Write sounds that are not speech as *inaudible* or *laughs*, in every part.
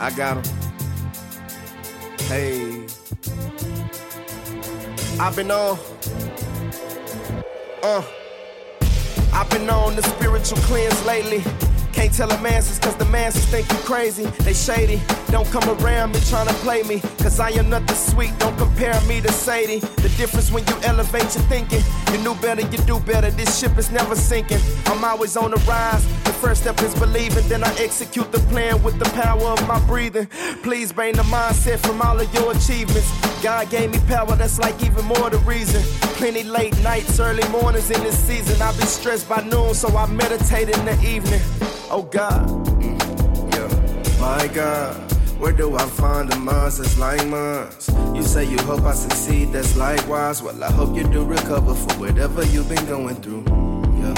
I got him. Hey. I've been on. Uh. I've been on the spiritual cleanse lately. Can't tell a masses cause the masses think you crazy. They shady. Don't come around me trying to play me. Cause I am nothing sweet. Don't compare me to Sadie. The difference when you elevate your thinking. You knew better, you do better. This ship is never sinking. I'm always on the rise. The first step is believing. Then I execute the plan with the power of my breathing. Please bring the mindset from all of your achievements. God gave me power, that's like even more the reason. Plenty late nights, early mornings in this season. I be stressed by noon, so I meditate in the evening. Oh God, mm, yeah, my God. Where do I find the monsters like mine? You say you hope I succeed, that's likewise. Well, I hope you do recover for whatever you've been going through. Yeah,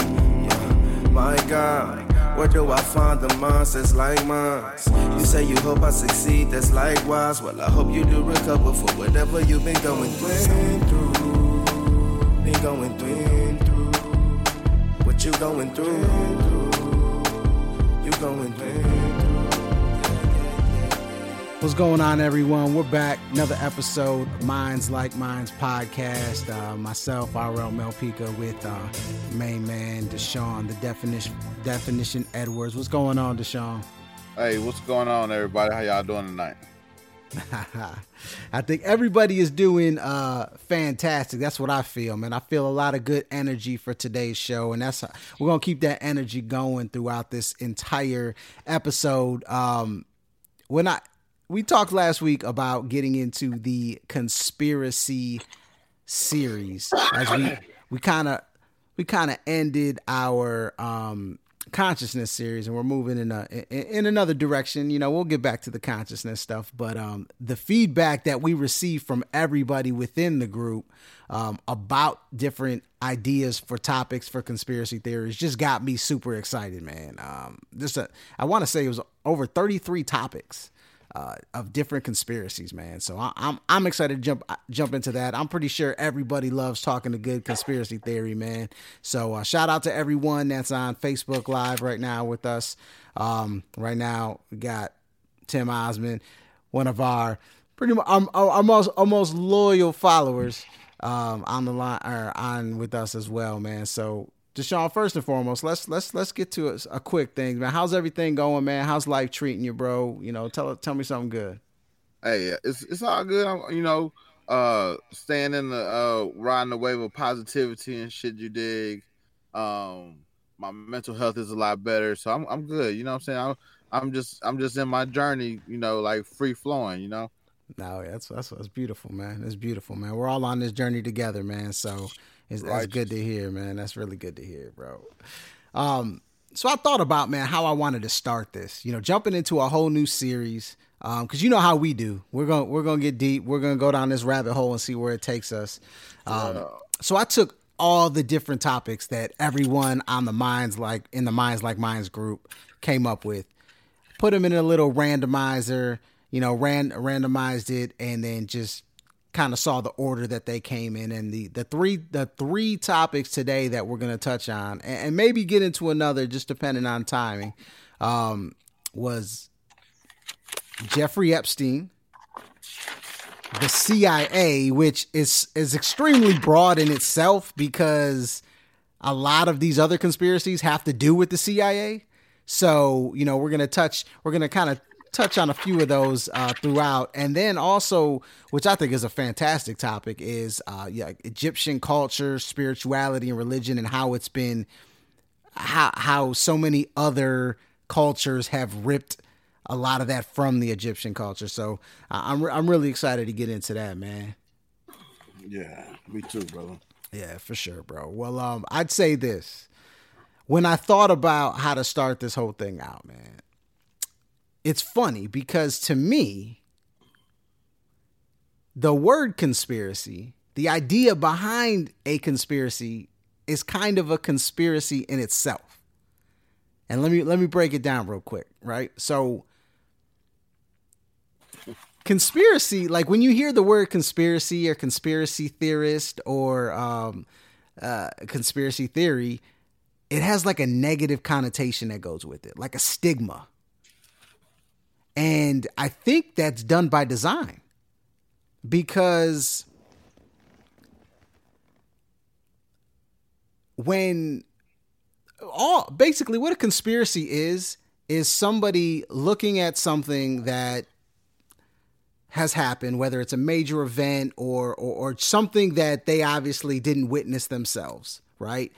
yeah, my God. Where do I find the monsters like mine? You say you hope I succeed, that's likewise. Well, I hope you do recover for whatever you've been going through. Been going through. What you going through? You going What's going on, everyone? We're back. Another episode, Minds Like Minds podcast. Uh, myself, RL Melpica, with uh, main man Deshaun, the definition definition Edwards. What's going on, Deshaun? Hey, what's going on, everybody? How y'all doing tonight? *laughs* I think everybody is doing uh, fantastic. That's what I feel, man. I feel a lot of good energy for today's show, and that's we're gonna keep that energy going throughout this entire episode. Um, when I we talked last week about getting into the conspiracy series as we we kind of we kind of ended our um consciousness series and we're moving in a in, another direction. You know we'll get back to the consciousness stuff but um the feedback that we receive from everybody within the group um about different ideas for topics for conspiracy theories just got me super excited man. Um just a, I want to say it was over 33 topics uh, of different conspiracies, man. So I, I'm I'm excited to jump jump into that. I'm pretty sure everybody loves talking to good conspiracy theory, man. So uh, shout out to everyone that's on Facebook Live right now with us. Um, right now we got Tim Osmond, one of our pretty much our, our most loyal followers um, on the line or on with us as well, man. So Deshaun, first and foremost, let's let's let's get to a, a, quick thing, man. How's everything going, man? How's life treating you, bro? You know, tell tell me something good. Hey, it's it's all good. I'm, you know, uh, staying in the uh, riding the wave of positivity and shit. You dig? Um, my mental health is a lot better, so I'm I'm good. You know what I'm saying? I'm I'm just I'm just in my journey. You know, like free flowing. You know. No, that's that's that's beautiful, man. It's beautiful, man. We're all on this journey together, man. So it's, that's good to hear, man. That's really good to hear, bro. Um, so I thought about, man, how I wanted to start this. You know, jumping into a whole new series. Um, cause you know how we do. We're gonna we're gonna get deep. We're gonna go down this rabbit hole and see where it takes us. Um, yeah. so I took all the different topics that everyone on the minds like in the minds like minds group came up with, put them in a little randomizer. You know, ran randomized it, and then just kind of saw the order that they came in and the the three the three topics today that we're going to touch on and, and, maybe get into another just depending on timing um, was Jeffrey Epstein the CIA which is is extremely broad in itself because a lot of these other conspiracies have to do with the CIA so you know we're going to touch we're going to kind of touch on a few of those uh, throughout, and then also, which I think is a fantastic topic, is uh, yeah, Egyptian culture, spirituality, and religion, and how it's been how how so many other cultures have ripped a lot of that from the Egyptian culture. So uh, I'm I'm really excited to get into that, man. Yeah, me too, brother. Yeah, for sure, bro. Well, um, I'd say this. When I thought about how to start this whole thing out, man, it's funny because to me, the word conspiracy, the idea behind a conspiracy is kind of a conspiracy in itself. And let me let me break it down real quick, right? So conspiracy, like when you hear the word conspiracy or conspiracy theorist or um, uh, conspiracy theory, it has like a negative connotation that goes with it, like a stigma And I think that's done by design because when all basically what a conspiracy is is somebody looking at something that has happened, whether it's a major event or, or, or something that they obviously didn't witness themselves, right?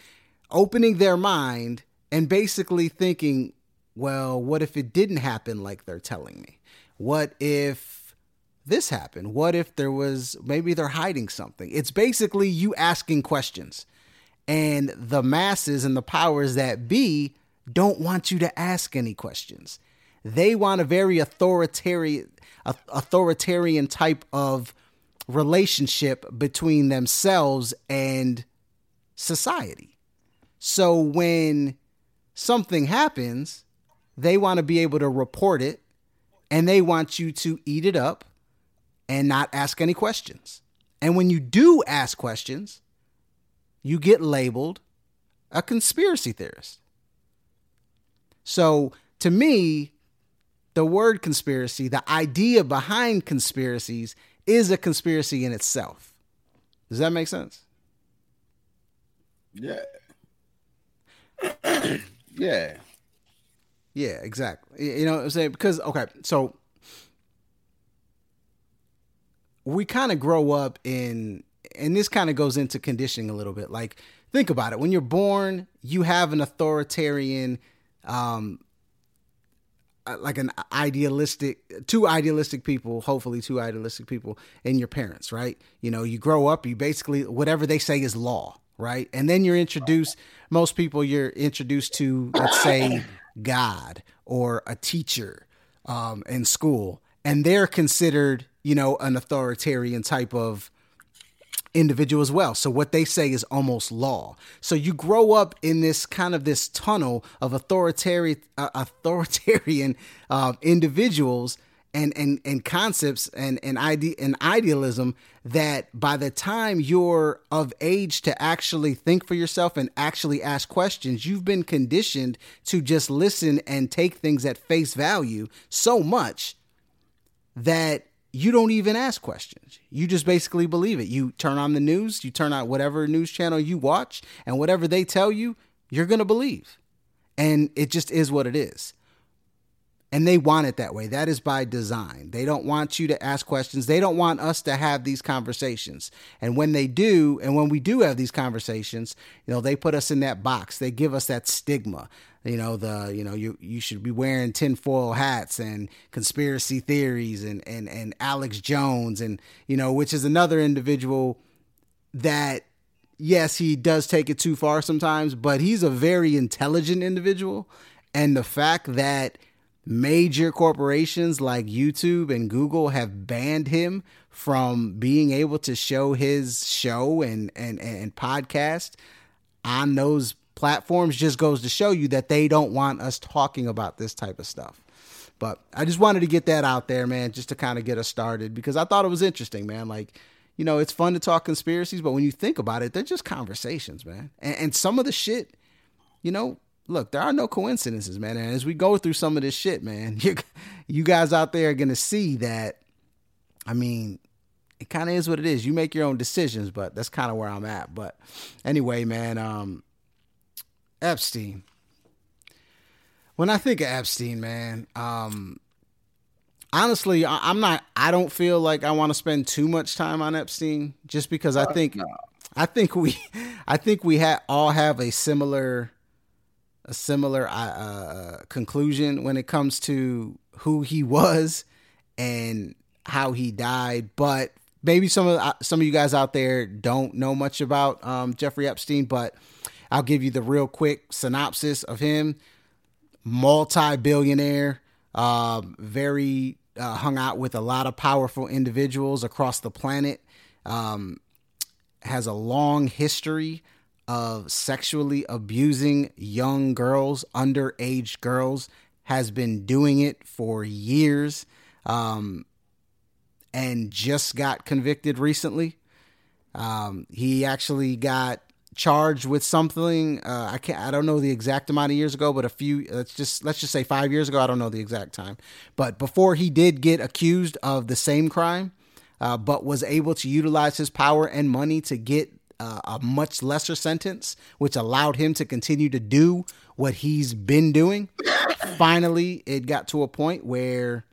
Opening their mind and basically thinking, well, what if it didn't happen like they're telling me? What if this happened? What if there was maybe they're hiding something? It's basically you asking questions. And the masses and the powers that be don't want you to ask any questions. They want a very authoritarian authoritarian type of relationship between themselves and society. So when something happens, they want to be able to report it and they want you to eat it up and not ask any questions. And when you do ask questions, you get labeled a conspiracy theorist. So to me, the word conspiracy, the idea behind conspiracies, is a conspiracy in itself. Does that make sense? Yeah. *clears throat* yeah. Yeah, exactly. You know what I'm saying? Because, okay, so we kind of grow up in, and this kind of goes into conditioning a little bit. Like, think about it. When you're born, you have an authoritarian um, uh, like an idealistic two idealistic people hopefully two idealistic people in your parents right you know you grow up you basically whatever they say is law right and then you're introduced most people you're introduced to let's say god or a teacher um, in school and they're considered you know an authoritarian type of individual as well. So what they say is almost law. So you grow up in this kind of this tunnel of authoritarian uh, authoritarian uh, individuals and and and concepts and and ide- and idealism that by the time you're of age to actually think for yourself and actually ask questions you've been conditioned to just listen and take things at face value so much that you don't even ask questions. You just basically believe it. You turn on the news, you turn on whatever news channel you watch, and whatever they tell you, you're going to believe. And it just is what it is. And they want it that way. That is by design. They don't want you to ask questions. They don't want us to have these conversations. And when they do, and when we do have these conversations, you know, they put us in that box. They give us that stigma you know the you know you you should be wearing tinfoil hats and conspiracy theories and and and Alex Jones and you know which is another individual that yes he does take it too far sometimes but he's a very intelligent individual and the fact that major corporations like YouTube and Google have banned him from being able to show his show and and and podcast on those platforms just goes to show you that they don't want us talking about this type of stuff. But I just wanted to get that out there, man, just to kind of get us started because I thought it was interesting, man. Like, you know, it's fun to talk conspiracies, but when you think about it, they're just conversations, man. And, and some of the shit, you know, look, there are no coincidences, man. And as we go through some of this shit, man, *laughs* you, you guys out there are going to see that, I mean, it kind of is what it is. You make your own decisions, but that's kind of where I'm at. But anyway, man, um, Epstein. When I think of Epstein, man, um, honestly, I, am not. I don't feel like I want to spend too much time on Epstein, just because I think, no. I think we, *laughs* I think we ha- all have a similar, a similar uh, uh, conclusion when it comes to who he was and how he died. But maybe some of uh, some of you guys out there don't know much about um, Jeffrey Epstein, but I'll give you the real quick synopsis of him. Multi billionaire, uh, very uh, hung out with a lot of powerful individuals across the planet. Um, has a long history of sexually abusing young girls, underage girls, has been doing it for years, um, and just got convicted recently. Um, he actually got charged with something. Uh, I can't. I don't know the exact amount of years ago, but a few. Let's just let's just say five years ago. I don't know the exact time, but before he did get accused of the same crime, uh, but was able to utilize his power and money to get uh, a much lesser sentence, which allowed him to continue to do what he's been doing. Finally, it got to a point where,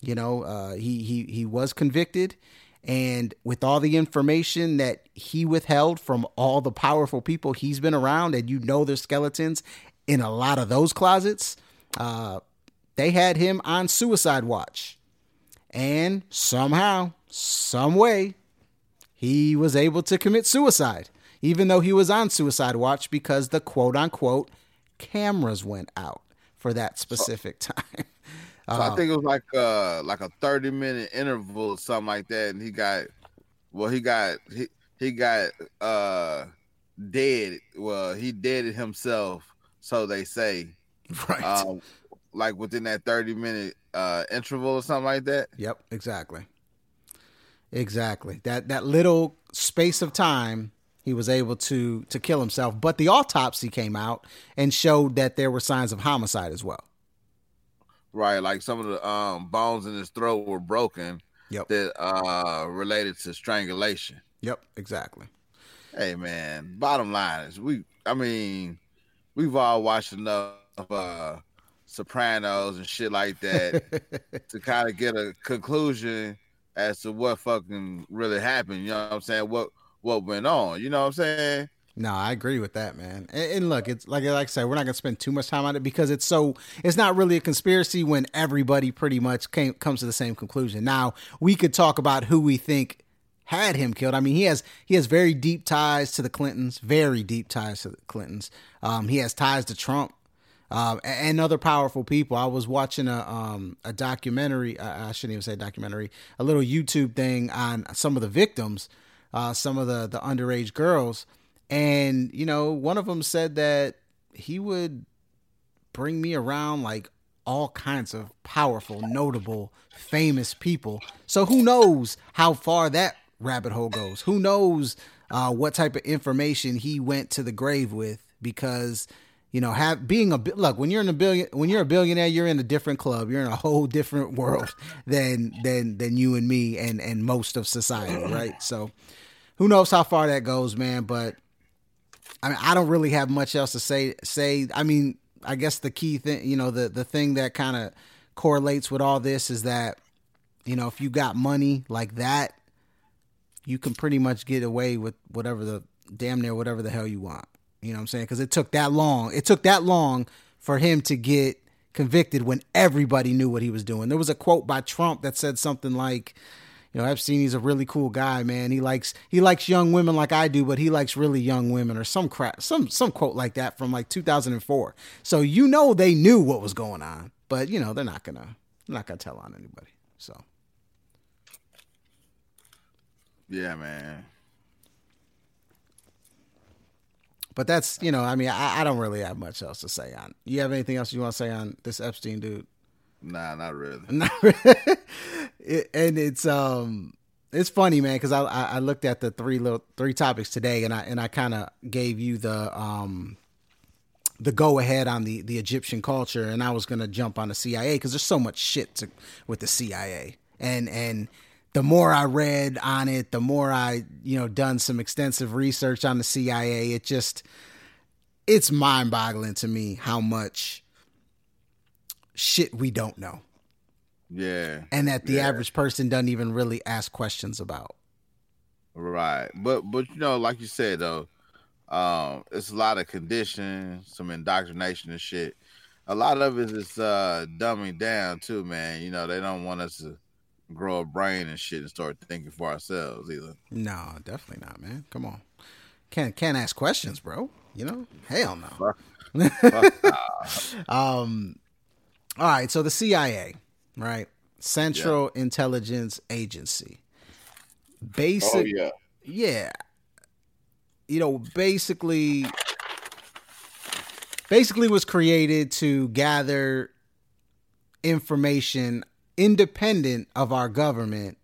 you know, uh, he he he was convicted and with all the information that he withheld from all the powerful people he's been around, and you know there's skeletons in a lot of those closets, uh, they had him on suicide watch. And somehow, some way, he was able to commit suicide, even though he was on suicide watch because the quote unquote cameras went out for that specific *laughs* time. So uh, I think it was like uh like a 30 minute interval or something like that. And he got well he got he he got uh dead. Well, he deaded himself, so they say. *laughs* Right. Um, like within that 30 minute uh interval or something like that. Yep, exactly. Exactly. That that little space of time he was able to to kill himself, but the autopsy came out and showed that there were signs of homicide as well. Right, like some of the um, bones in his throat were broken. Yep. That uh related to strangulation. Yep, exactly. Hey man, bottom line is we I mean, we've all watched enough uh Sopranos and shit like that *laughs* to kind of get a conclusion as to what fucking really happened. You know what I'm saying? What what went on? You know what I'm saying? No, I agree with that, man. And, and, look, it's like like I said, we're not gonna spend too much time on it because it's so it's not really a conspiracy when everybody pretty much came comes to the same conclusion. Now we could talk about who we think had him killed. I mean, he has he has very deep ties to the Clintons, very deep ties to the Clintons. Um, he has ties to Trump. Um, and other powerful people. I was watching a um, a documentary. I shouldn't even say documentary. A little YouTube thing on some of the victims, uh, some of the the underage girls, and, you know, one of them said that he would bring me around like all kinds of powerful, notable, famous people. So who knows how far that rabbit hole goes? Who knows uh, what type of information he went to the grave with? Because you know, have being a look when you're in a billion when you're a billionaire, you're in a different club. You're in a whole different *laughs* world than than than you and me and and most of society, *clears throat* right? So who knows how far that goes, man? But I mean, I don't really have much else to say. Say, I mean, I guess the key thing, you know, the the thing that kind of correlates with all this is that, you know, if you got money like that, you can pretty much get away with whatever the damn near whatever the hell you want. You know what I'm saying? Because it took that long. It took that long for him to get convicted when everybody knew what he was doing. There was a quote by Trump that said something like, you know, Epstein, he's a really cool guy, man. He likes he likes young women like I do, but he likes really young women or some crap, some some quote like that from like 2004. So you know they knew what was going on, but you know they're not gonna not gonna tell on anybody. So yeah, man. But that's you know, I mean, I, I don't really have much else to say on. You have anything else you want to say on this Epstein dude? Nah, not really. *laughs* Not really. it, and it's um it's funny, man, because I, I looked at the three little three topics today, and I and I kind of gave you the um the go ahead on the the Egyptian culture, and I was gonna jump on the CIA because there's so much shit to, with the CIA, and and the more I read on it, the more I you know done some extensive research on the CIA. It just it's mind boggling to me how much shit we don't know. Yeah. And that the yeah. average person doesn't even really ask questions about. Right. But but you know, like you said though, um, it's a lot of conditioning, some indoctrination and shit. A lot of it is uh dumbing down too, man. You know, they don't want us to grow a brain and shit and start thinking for ourselves either. No, definitely not, man. Come on. Can't can't ask questions, bro. You know? Hell no. *laughs* Um all right, so the CIA, right? Central yeah. Intelligence Agency. Basic oh, yeah. Yeah. You know, basically basically was created to gather information independent of our government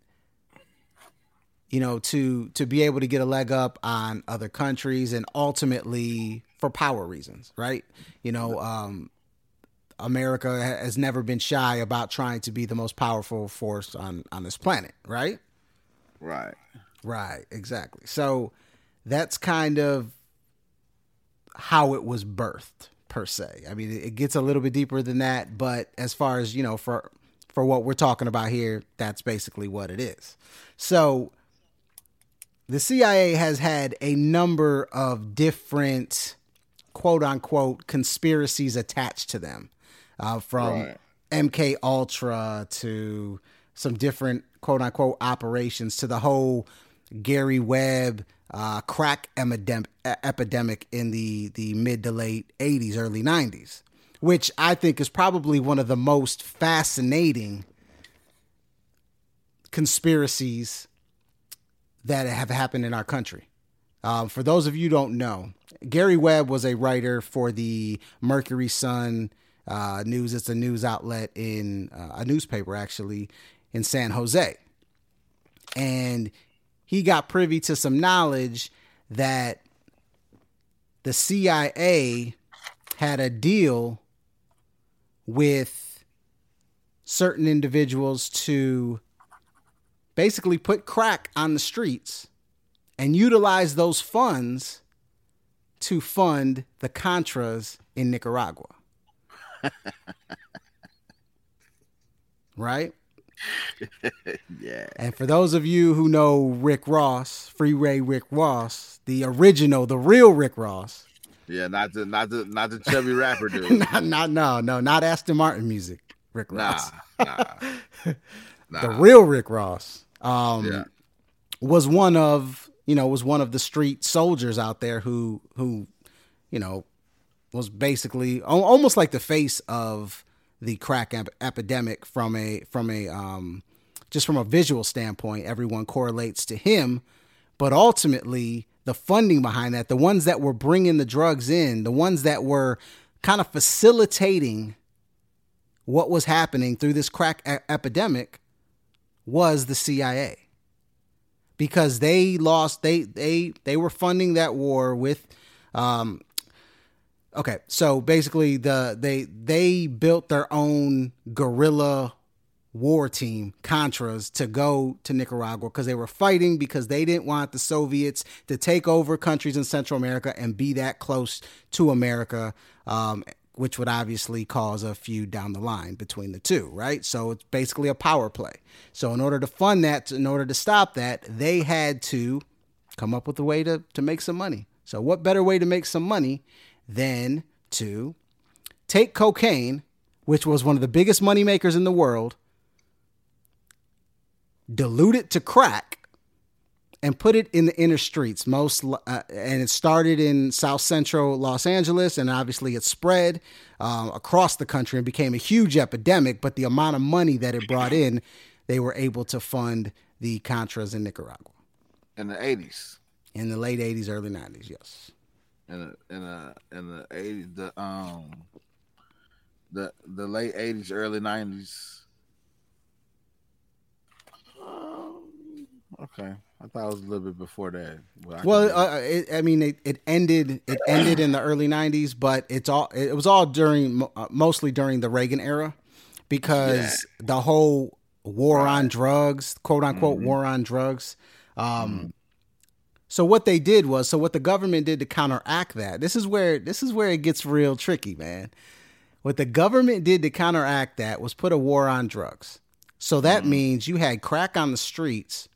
you know, to to be able to get a leg up on other countries and ultimately for power reasons, right? You know, um, America has never been shy about trying to be the most powerful force on on this planet, right? Right. Right, exactly. So that's kind of how it was birthed per se. I mean, it gets a little bit deeper than that, but as far as, you know, for for what we're talking about here, that's basically what it is. So the CIA has had a number of different quote unquote conspiracies attached to them. Uh, from right. MK Ultra to some different quote unquote operations to the whole Gary Webb uh, crack epidemic in the, the mid to late 80s, early 90s, which I think is probably one of the most fascinating conspiracies that have happened in our country. Um, for those of you don't know, Gary Webb was a writer for the Mercury Sun uh, News. It's a news outlet in uh, a newspaper, actually, in San Jose. And he got privy to some knowledge that the CIA had a deal with certain individuals to basically put crack on the streets and utilize those funds to fund the Contras in Nicaragua. *laughs* right? *laughs* yeah. And for those of you who know Rick Ross, Freeway Rick Ross, the original, the real Rick Ross. Yeah, not the not the not the chubby rapper dude. *laughs* not, not no no not Aston Martin music. Rick Ross. Nah, nah, *laughs* nah. the real Rick Ross. Um, yeah. was one of you know was one of the street soldiers out there who who you know was basically almost like the face of the crack ep- epidemic from a from a um, just from a visual standpoint. Everyone correlates to him, but ultimately the funding behind that, the ones that were bringing the drugs in, the ones that were kind of facilitating what was happening through this crack a- epidemic was the CIA because they lost they they they were funding that war with um, Okay, so basically the they they built their own guerrilla war team, Contras, to go to Nicaragua because they were fighting because they didn't want the Soviets to take over countries in Central America and be that close to America, um, which would obviously cause a feud down the line between the two, right? So it's basically a power play. So in order to fund that, in order to stop that, they had to come up with a way to to make some money. So what better way to make some money than to take cocaine, which was one of the biggest moneymakers in the world, dilute it to crack, and put it in the inner streets. Most uh, and it started in South Central Los Angeles, and obviously it spread um, across the country and became a huge epidemic. But the amount of money that it brought in, they were able to fund the Contras in Nicaragua in the eighties, in the late eighties, early nineties. Yes in the in the in the eighties, the um, the the late eighties, early nineties. Okay, I thought it was a little bit before that. Well, uh, it, I mean, it, it ended it ended in the early '90s, but it's all it was all during uh, mostly during the Reagan era, because yeah. the whole war right. on drugs, quote unquote, mm-hmm. war on drugs. Um, mm-hmm. So what they did was, so what the government did to counteract that. This is where this is where it gets real tricky, man. What the government did to counteract that was put a war on drugs. So that mm. means you had crack on the streets,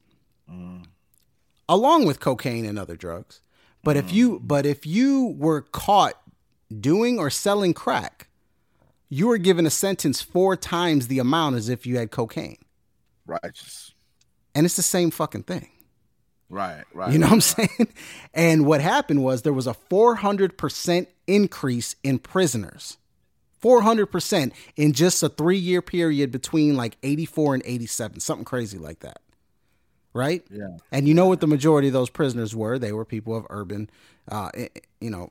mm. along with cocaine and other drugs. But mm. if you but if you were caught doing or selling crack, you were given a sentence four times the amount as if you had cocaine. Righteous. And it's the same fucking thing. Right, right. You know what I'm saying? *laughs* And what happened was there was a 400% increase in prisoners. 400% in just a three year period between like 84 and 87, something crazy like that. Right? Yeah. And you know what the majority of those prisoners were? They were people of urban, uh, you know,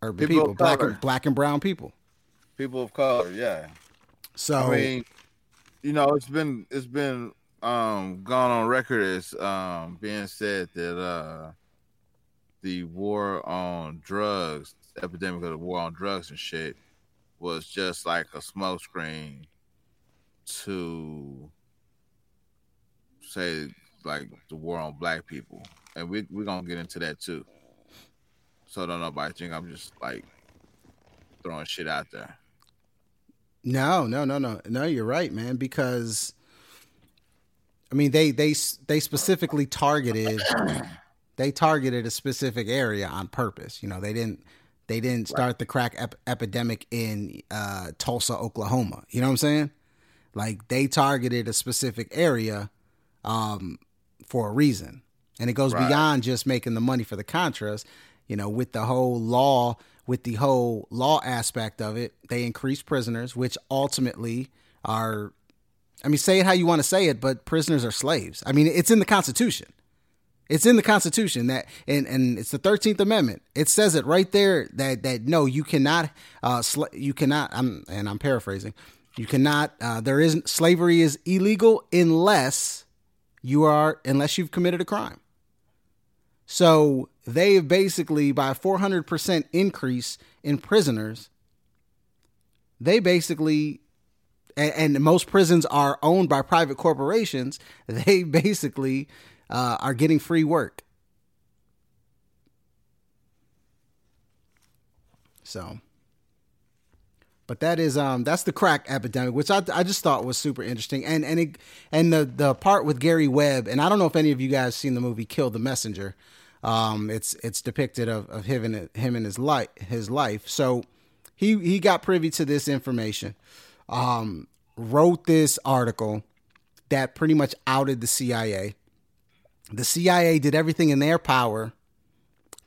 urban people, people black, and, black and brown people. People of color, yeah. So, I mean, you know, it's been, it's been um gone on record as um being said that uh the war on drugs, epidemic of the war on drugs and shit, was just like a smokescreen to say like the war on black people, and we we're gonna get into that too. So don't nobody think I'm just like throwing shit out there. No, no, no, no, no. You're right, man. Because I mean, they they they specifically targeted *clears throat* they targeted a specific area on purpose. You know, they didn't they didn't start right. the crack ep- epidemic in uh, Tulsa, Oklahoma. You know what I'm saying? Like they targeted a specific area um, for a reason, and it goes right. beyond just making the money for the Contras. You know, with the whole law, with the whole law aspect of it, they increase prisoners, which ultimately are I mean, say it how you want to say it, but prisoners are slaves. I mean, it's in the Constitution. It's in the Constitution that, and, and it's the Thirteenth Amendment. It says it right there that that no, you cannot, uh, sl- you cannot. I'm and I'm paraphrasing. You cannot. Uh, there isn't slavery is illegal unless you are unless you've committed a crime. So they have basically by 400 percent increase in prisoners. They basically and, and, most prisons are owned by private corporations, *laughs* they basically uh, are getting free work. So, but that is um that's the crack epidemic, which I, I just thought was super interesting, and and it, and the the part with Gary Webb, and I don't know if any of you guys seen the movie Kill the Messenger. Um, it's it's depicted of, of him and him and his life his life. So he he got privy to this information um, wrote this article that pretty much outed the CIA. The CIA did everything in their power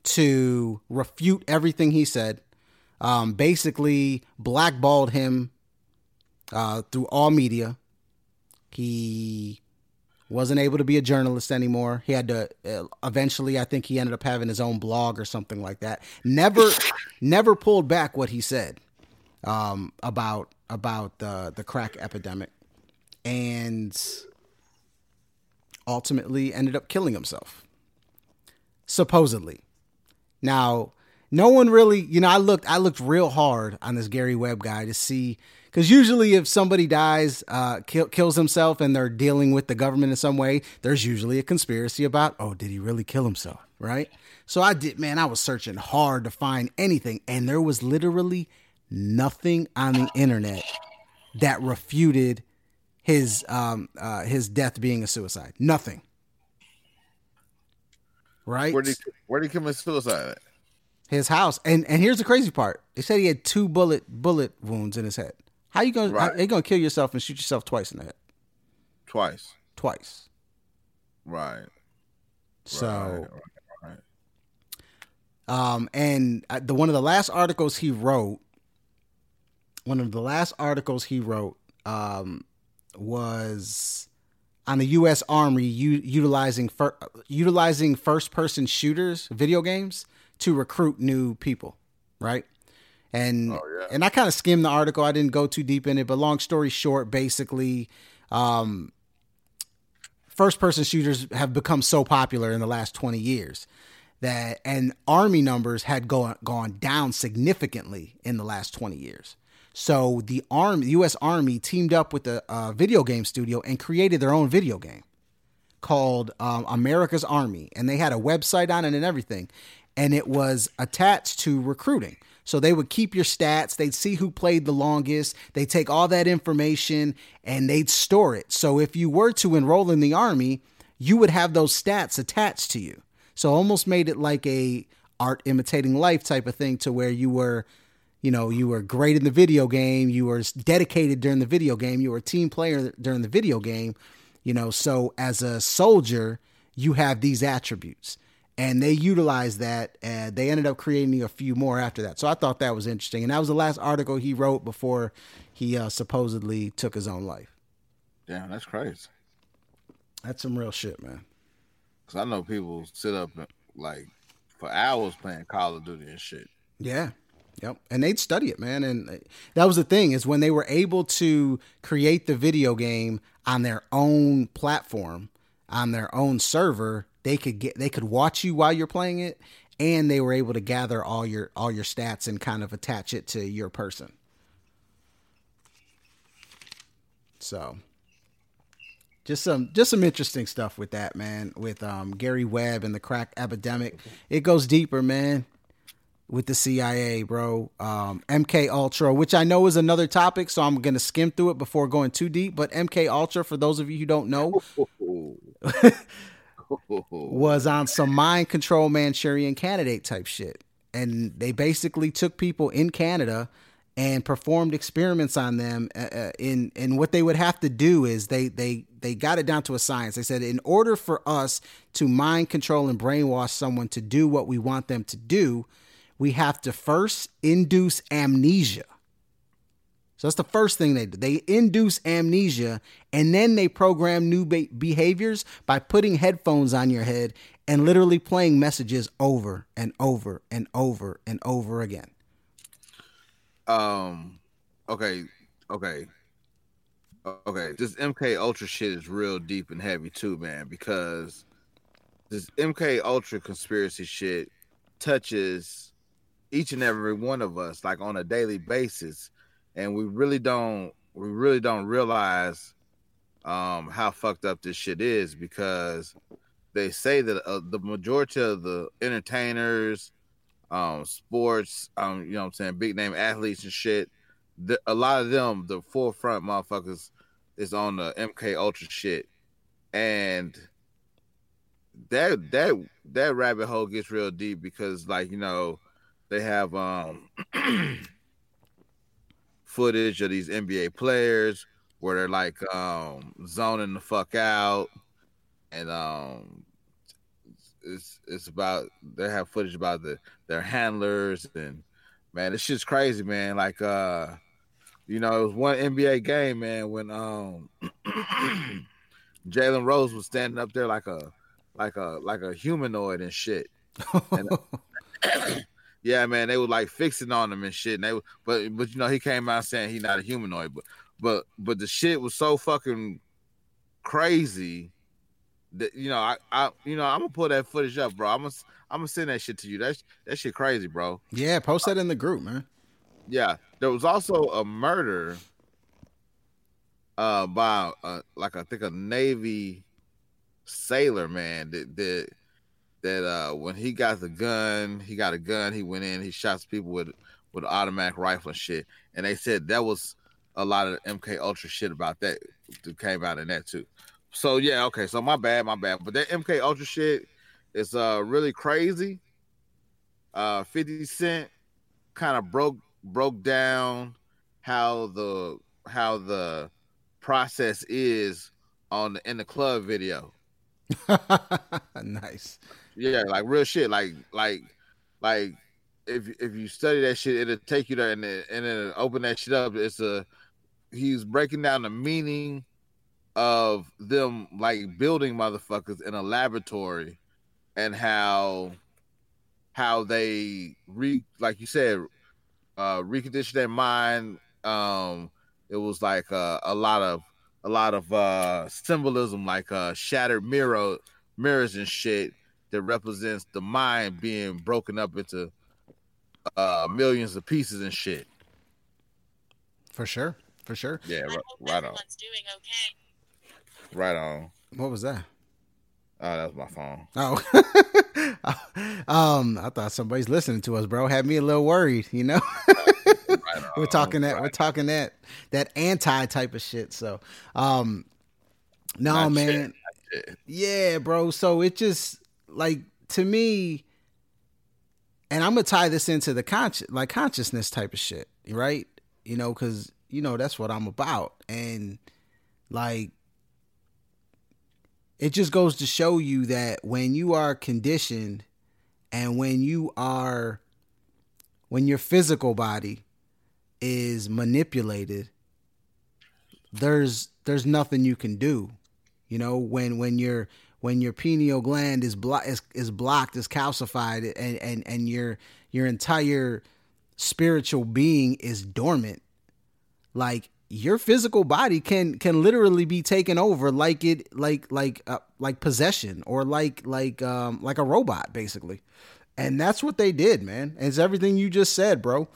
to refute everything he said. Um, basically, blackballed him uh, through all media. He wasn't able to be a journalist anymore. He had to uh, eventually. I think he ended up having his own blog or something like that. Never, never pulled back what he said um, about about the the crack epidemic, and ultimately ended up killing himself. Supposedly. Now, no one really, you know, I looked I looked real hard on this Gary Webb guy to see because usually if somebody dies, uh, kill, kills himself, and they're dealing with the government in some way, there's usually a conspiracy about, oh, did he really kill himself, right? So I did, man. I was searching hard to find anything, and there was literally nothing on the internet that refuted his um uh, his death being a suicide. Nothing. Right? Where did he, where did he commit suicide at? His house. And and here's the crazy part. They said he had two bullet bullet wounds in his head. How you gonna right. how, you gonna kill yourself and shoot yourself twice in the head? Twice. Twice. Right. So. Right. Right. Um, and the one of the last articles he wrote one of the last articles he wrote um, was on the U.S. Army u- utilizing fir- utilizing first person shooters, video games, to recruit new people, right? And oh, yeah. and I kind of skimmed the article. I didn't go too deep in it, but long story short, basically, um, first person shooters have become so popular in the last twenty years that and army numbers had gone gone down significantly in the last twenty years. So the army, U.S. Army, teamed up with a uh, video game studio and created their own video game called um, America's Army, and they had a website on it and everything, and it was attached to recruiting. So they would keep your stats, they'd see who played the longest, they'd take all that information and they'd store it. So if you were to enroll in the army, you would have those stats attached to you. So almost made it like a art imitating life type of thing to where you were you know, you were great in the video game, you were dedicated during the video game, you were a team player during the video game, you know, so as a soldier, you have these attributes. And they utilized that and they ended up creating a few more after that. So I thought that was interesting. And that was the last article he wrote before he uh, supposedly took his own life. Damn, that's crazy. That's some real shit, man. Because I know people sit up like for hours playing Call of Duty and shit. Yeah. Yep. And they'd study it, man. And that was the thing is when they were able to create the video game on their own platform, on their own server, they could get they could watch you while you're playing it and they were able to gather all your all your stats and kind of attach it to your person. So just some just some interesting stuff with that man with um, Gary Webb and the crack epidemic. It goes deeper, man, with the CIA, bro. Um, MK Ultra, which I know is another topic, so I'm gonna skim through it before going too deep. But MK Ultra, for those of you who don't know, *laughs* was on some mind control Manchurian candidate type shit, and they basically took people in Canada and performed experiments on them. Uh, uh, in and what they would have to do is they they they got it down to a science. They said in order for us to mind control and brainwash someone to do what we want them to do, we have to first induce amnesia. So that's the first thing they do. They induce amnesia and then they program new be- behaviors by putting headphones on your head and literally playing messages over and over and over and over again. Um. Okay. Okay. Okay. This MK Ultra shit is real deep and heavy too, man. Because this MK Ultra conspiracy shit touches each and every one of us like on a daily basis, and we really don't. We really don't realize um how fucked up this shit is because they say that uh, the majority of the entertainers um, sports, um, you know what I'm saying, big name athletes and shit. The, a lot of them, the forefront motherfuckers, is on the MK Ultra shit, and that that that rabbit hole gets real deep because, like, you know, they have um *clears throat* footage of these NBA players where they're like um zoning the fuck out and um it's it's about they have footage about the their handlers and man, this shit's crazy, man. Like uh you know, it was one NBA game, man, when um *clears throat* Jalen Rose was standing up there like a like a like a humanoid and shit. And, *laughs* *clears throat* yeah, man, they were like fixing on him and shit. And they but but you know he came out saying he's not a humanoid, but but but the shit was so fucking crazy that you know, I, I, you know, I'm gonna pull that footage up, bro. I'm gonna, I'm gonna send that shit to you. That's that shit crazy, bro. Yeah, post that in the group, man. Yeah, there was also a murder, uh, by uh, like I think a Navy sailor, man. That that that uh, when he got the gun, he got a gun. He went in, he shot people with with automatic rifle and shit. And they said that was a lot of MK Ultra shit about that that came out in that too. So yeah, okay. So my bad, my bad. But that MK Ultra shit is uh really crazy. Uh 50 Cent kind of broke broke down how the how the process is on the in the club video. *laughs* nice. Yeah, like real shit. Like like like if if you study that shit, it'll take you there and then, and then open that shit up. It's a he's breaking down the meaning of them like building motherfuckers in a laboratory and how how they re like you said uh recondition their mind um it was like uh, a lot of a lot of uh symbolism like uh shattered mirror mirrors and shit that represents the mind being broken up into uh millions of pieces and shit for sure for sure yeah right, right on doing okay Right on. What was that? Oh, that was my phone. Oh, *laughs* um, I thought somebody's listening to us, bro. Had me a little worried, you know. right *laughs* we're talking that. Right. We're talking that that anti type of shit. So, um, no, Not man. Yeah, bro. So it just like to me, and I'm gonna tie this into the conscious, like consciousness type of shit, right? You know, because you know that's what I'm about, and like it just goes to show you that when you are conditioned and when you are when your physical body is manipulated there's there's nothing you can do you know when when your when your pineal gland is, blo- is is blocked is calcified and and and your your entire spiritual being is dormant, like your physical body can can literally be taken over like it like like uh, like possession or like like um like a robot basically. And that's what they did man. It's everything you just said bro.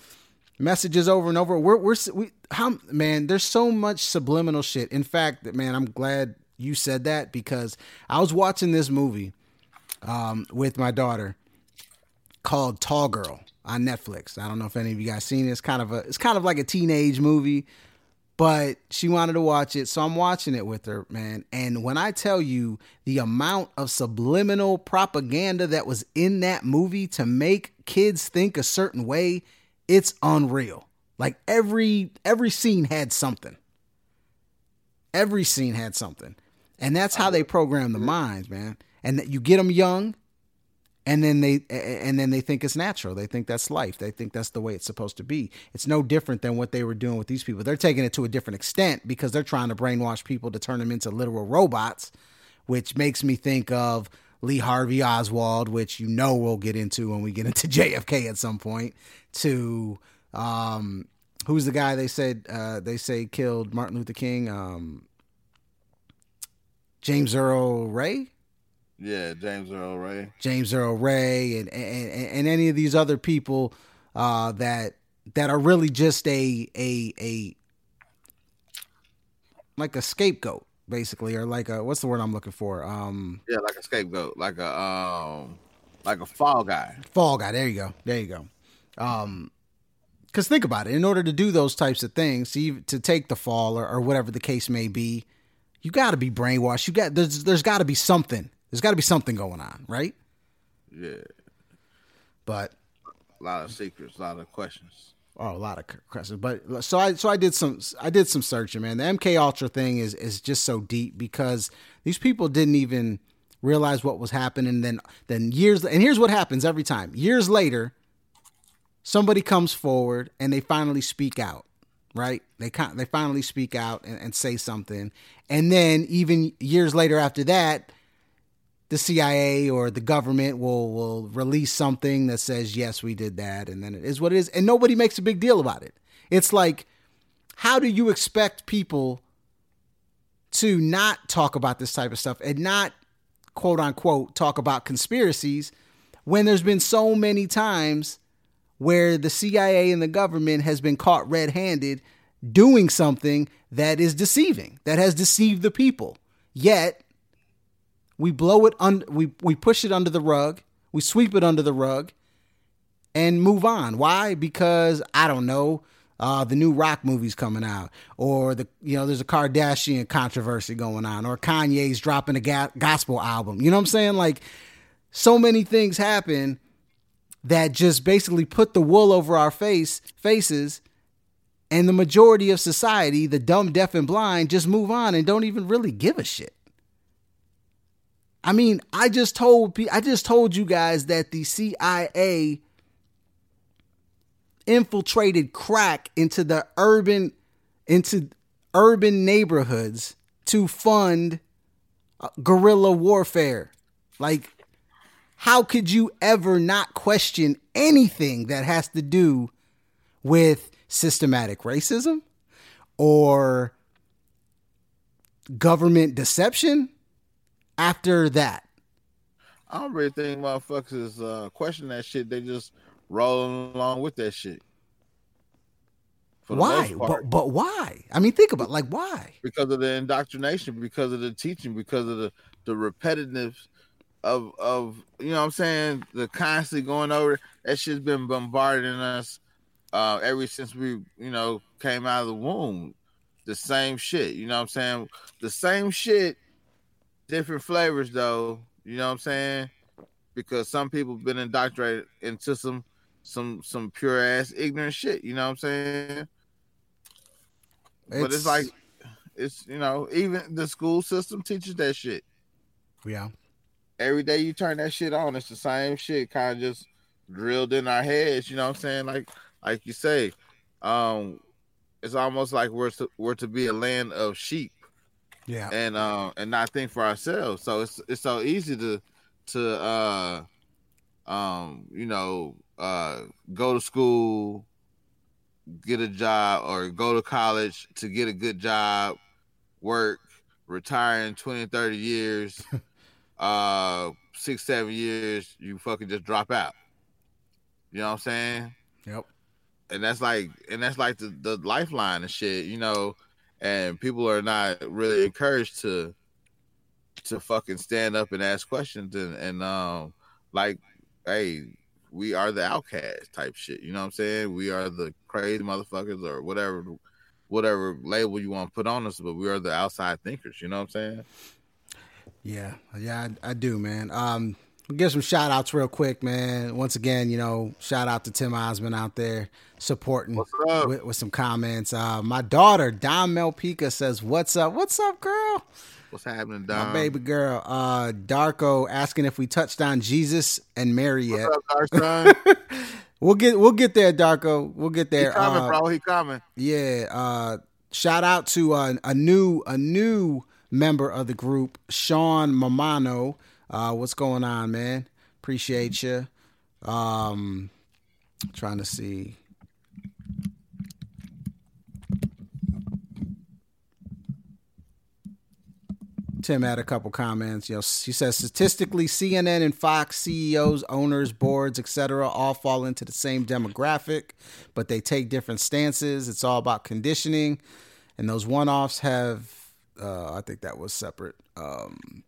Messages over and over. We're we're we how man there's so much subliminal shit. In fact man i'm glad you said that because i was watching this movie um with my daughter called tall girl on netflix i don't know if any of you guys seen it it's kind of a it's kind of like a teenage movie but she wanted to watch it, so I'm watching it with her, man. And when I tell you the amount of subliminal propaganda that was in that movie to make kids think a certain way, it's unreal. Like every every scene had something. Every scene had something. And that's how they program the minds, man. And that you get them young and then they and then they think it's natural. They think that's life. They think that's the way it's supposed to be. It's no different than what they were doing with these people. They're taking it to a different extent because they're trying to brainwash people to turn them into literal robots which makes me think of lee harvey oswald which you know we'll get into when we get into *laughs* jfk at some point to um, who's the guy they said uh, they say killed martin luther king? Um, james earl ray yeah, James Earl Ray. James Earl Ray and and, and any of these other people uh, that that are really just a a a like a scapegoat basically or like a what's the word I'm looking for? Um Yeah, like a scapegoat, like a um like a fall guy. Fall guy. There you go. There you go. Um cuz think about it. In order to do those types of things, to, to take the fall or, or whatever the case may be, you got to be brainwashed. You got there's there's got to be something there's got to be something going on, right? Yeah. But a lot of secrets, a lot of questions. Oh, a lot of questions. But so I so I did some I did some searching, man. The MK Ultra thing is is just so deep because these people didn't even realize what was happening. Then then years and here's what happens every time. Years later, somebody comes forward and they finally speak out. Right? They they finally speak out and, and say something, and then even years later after that, the CIA or the government will will release something that says yes we did that and then it is what it is and nobody makes a big deal about it. It's like how do you expect people to not talk about this type of stuff and not quote unquote talk about conspiracies when there's been so many times where the CIA and the government has been caught red-handed doing something that is deceiving, that has deceived the people. Yet we blow it un we we push it under the rug, we sweep it under the rug, and move on. Why? Because I don't know. Uh, the new rock movie's coming out, or the you know there's a Kardashian controversy going on, or Kanye's dropping a ga- gospel album. You know what I'm saying? Like so many things happen that just basically put the wool over our face faces, and the majority of society, the dumb, deaf, and blind, just move on and don't even really give a shit. I mean, I just told I just told you guys that the CIA infiltrated crack into the urban into urban neighborhoods to fund uh, guerrilla warfare. Like how could you ever not question anything that has to do with systematic racism or government deception? after that? I don't really think motherfuckers is uh, question that shit. They just rolling along with that shit. Why? But but why? I mean, think about it, like why? Because of the indoctrination, because of the teaching, because of the the repetitive of of you know what I'm saying the constantly going over that shit's been bombarding us uh ever since we you know came out of the womb. The same shit, you know what I'm saying? The same shit different flavors though. You know what I'm saying? Because some people been indoctrinated into some some some pure ass ignorant shit. You know what I'm saying? It's, but it's like it's you know even the school system teaches that shit. Yeah. Every day you turn that shit on, it's the same shit, kind of just drilled in our heads. You know what I'm saying? Like like you say, um, it's almost like we're to, we're to be a land of sheep. Yeah. And uh and not think for ourselves. So it's it's so easy to to uh um you know uh go to school, get a job or go to college to get a good job, work, retire in 20, 30 years, *laughs* uh, six, seven years, you fucking just drop out. You know what I'm saying? Yep. And that's like, and that's like the, the lifeline and shit, you know, and people are not really encouraged to, to fucking stand up and ask questions and, and, um, like, hey, we are the outcast type shit. You know what I'm saying? We are the crazy motherfuckers or whatever whatever label you want to put on us, but we are the outside thinkers. You know what I'm saying? Yeah, yeah, I, I do, man. Um, we'll give some shout outs real quick, man. Once again, you know, shout out to Tim Osmond out there supporting with, with, some comments. Uh, my daughter, Don Melpica, says, What's up? What's up, girl? What's happening, Don? My baby girl. Uh, Darko asking if we touched on Jesus and Mary yet. What's up, *laughs* We'll get we'll get there, Darko. We'll get there. He coming, uh, bro. He coming. Yeah. Uh, shout out to uh, a new a new member of the group, Sean Mamano. Uh, what's going on, man? Appreciate you. Um, trying to see. Tim had a couple comments. You know, he says statistically, CNN and Fox CEOs, owners, boards, etc., all fall into the same demographic, but they take different stances. It's all about conditioning, and those one-offs have. Uh, I think that was separate. Um,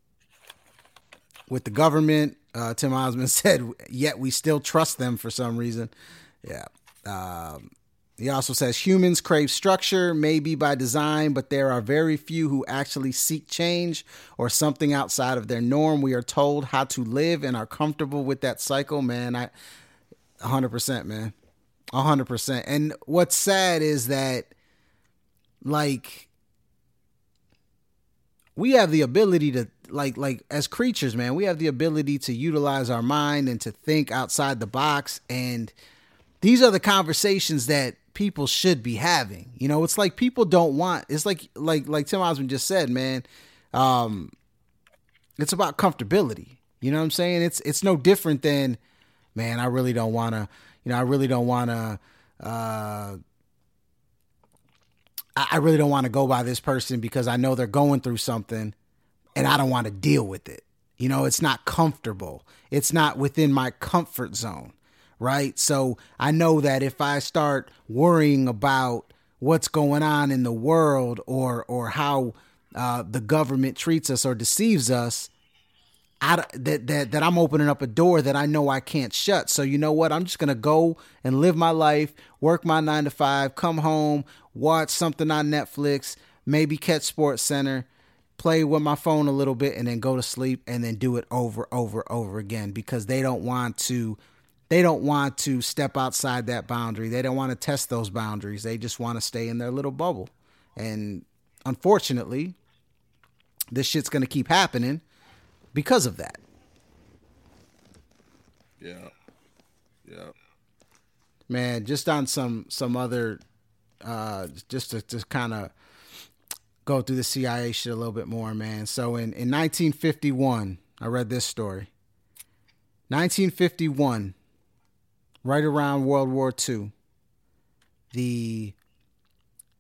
with the government, uh, Tim Osmond *laughs* said, yet we still trust them for some reason. Yeah. Um, he also says humans crave structure, maybe by design, but there are very few who actually seek change or something outside of their norm. We are told how to live and are comfortable with that cycle, man. I 100%, man. 100%. And what's sad is that like we have the ability to like like as creatures, man, we have the ability to utilize our mind and to think outside the box and these are the conversations that people should be having. You know, it's like people don't want. It's like like like Tim Osmond just said, man. Um, it's about comfortability. You know what I'm saying? It's it's no different than, man. I really don't want to. You know, I really don't want to. Uh, I really don't want to go by this person because I know they're going through something, and I don't want to deal with it. You know, it's not comfortable. It's not within my comfort zone right? So I know that if I start worrying about what's going on in the world or or how uh, the government treats us or deceives us, I, that that that I'm opening up a door that I know I can't shut. So you know what? I'm just gonna go and live my life, work my nine to five, come home, watch something on Netflix, maybe catch Sports Center, play with my phone a little bit, and then go to sleep, and then do it over, over, over again because they don't want to they don't want to step outside that boundary. They don't want to test those boundaries. They just want to stay in their little bubble. And unfortunately, this shit's going to keep happening because of that. Yeah. Yeah. Man, just on some some other uh just to, to kind of go through the CIA shit a little bit more, man. So in in 1951, I read this story. 1951, right around World War II, the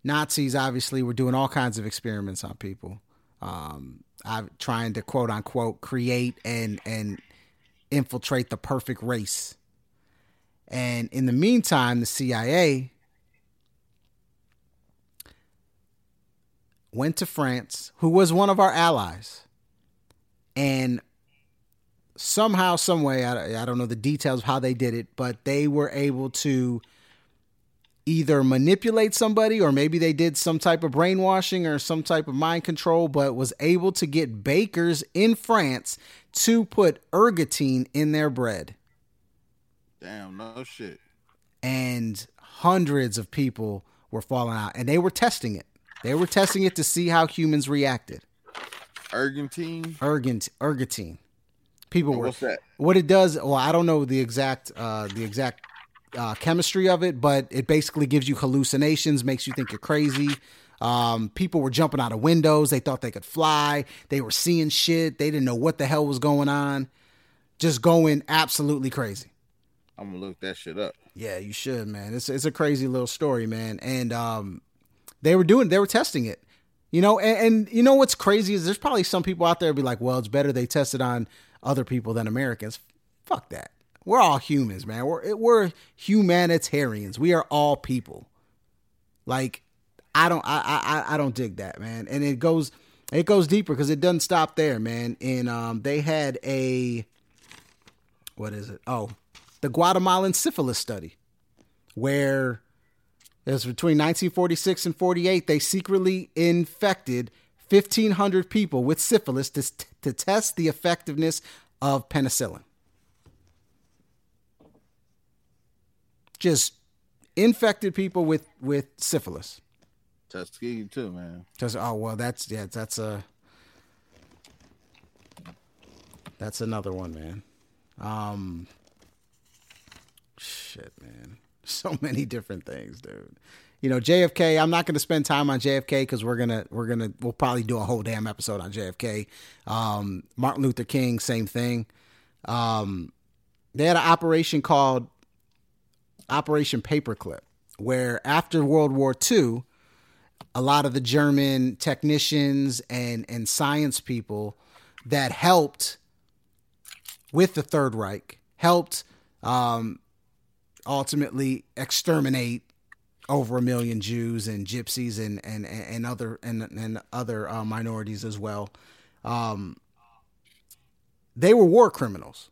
Nazis obviously were doing all kinds of experiments on people, um, trying to quote unquote create and and infiltrate the perfect race. And in the meantime, the CIA went to France, who was one of our allies, and somehow, some way, I, I don't know the details of how they did it, but they were able to either manipulate somebody or maybe they did some type of brainwashing or some type of mind control, but was able to get bakers in France to put ergotine in their bread. Damn, no shit. And hundreds of people were falling out and they were testing it. They were testing it to see how humans reacted. Ergotine? Ergant, ergotine people were. What's that? What it does? Well, I don't know the exact uh, the exact uh, chemistry of it, but it basically gives you hallucinations, makes you think you're crazy. Um, people were jumping out of windows. They thought they could fly. They were seeing shit. They didn't know what the hell was going on. Just going absolutely crazy. I'm gonna look that shit up. Yeah, you should, man. It's it's a crazy little story, man. And um, they were doing, they were testing it. You know, and, and you know what's crazy is there's probably some people out there be like, well, it's better they tested on other people than Americans. Fuck that. We're all humans, man. We're we're humanitarians. We are all people. Like, I don't I I I don't dig that, man. And it goes it goes deeper because it doesn't stop there, man. And um, they had a what is it? Oh, the Guatemalan syphilis study, where it was between 1946 and 48. They secretly infected 1,500 people with syphilis to, to test the effectiveness of penicillin. Just infected people with with syphilis. Tuskegee too, man. Just oh well, that's yeah, that's a that's another one, man. Um, shit, man. *laughs* So many different things, dude. You know, JFK. I'm not going to spend time on JFK because we're gonna we're gonna we'll probably do a whole damn episode on JFK. Um, Martin Luther King, same thing. Um, they had an operation called Operation Paperclip, where after World War II, a lot of the German technicians and and science people that helped with the Third Reich helped um, ultimately exterminate over a million Jews and Gypsies and and and other and and other uh, minorities as well. Um, they were war criminals.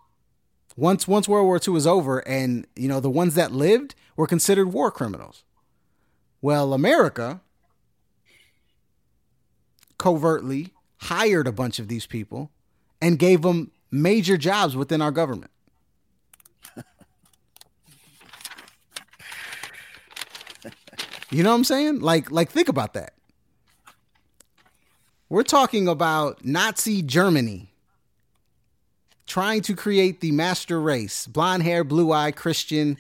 Once once World War II was over, and you know the ones that lived were considered war criminals. Well, America covertly hired a bunch of these people and gave them major jobs within our government. *laughs* You know what I'm saying? Like like think about that. We're talking about Nazi Germany trying to create the master race. Blonde hair, blue eye, Christian.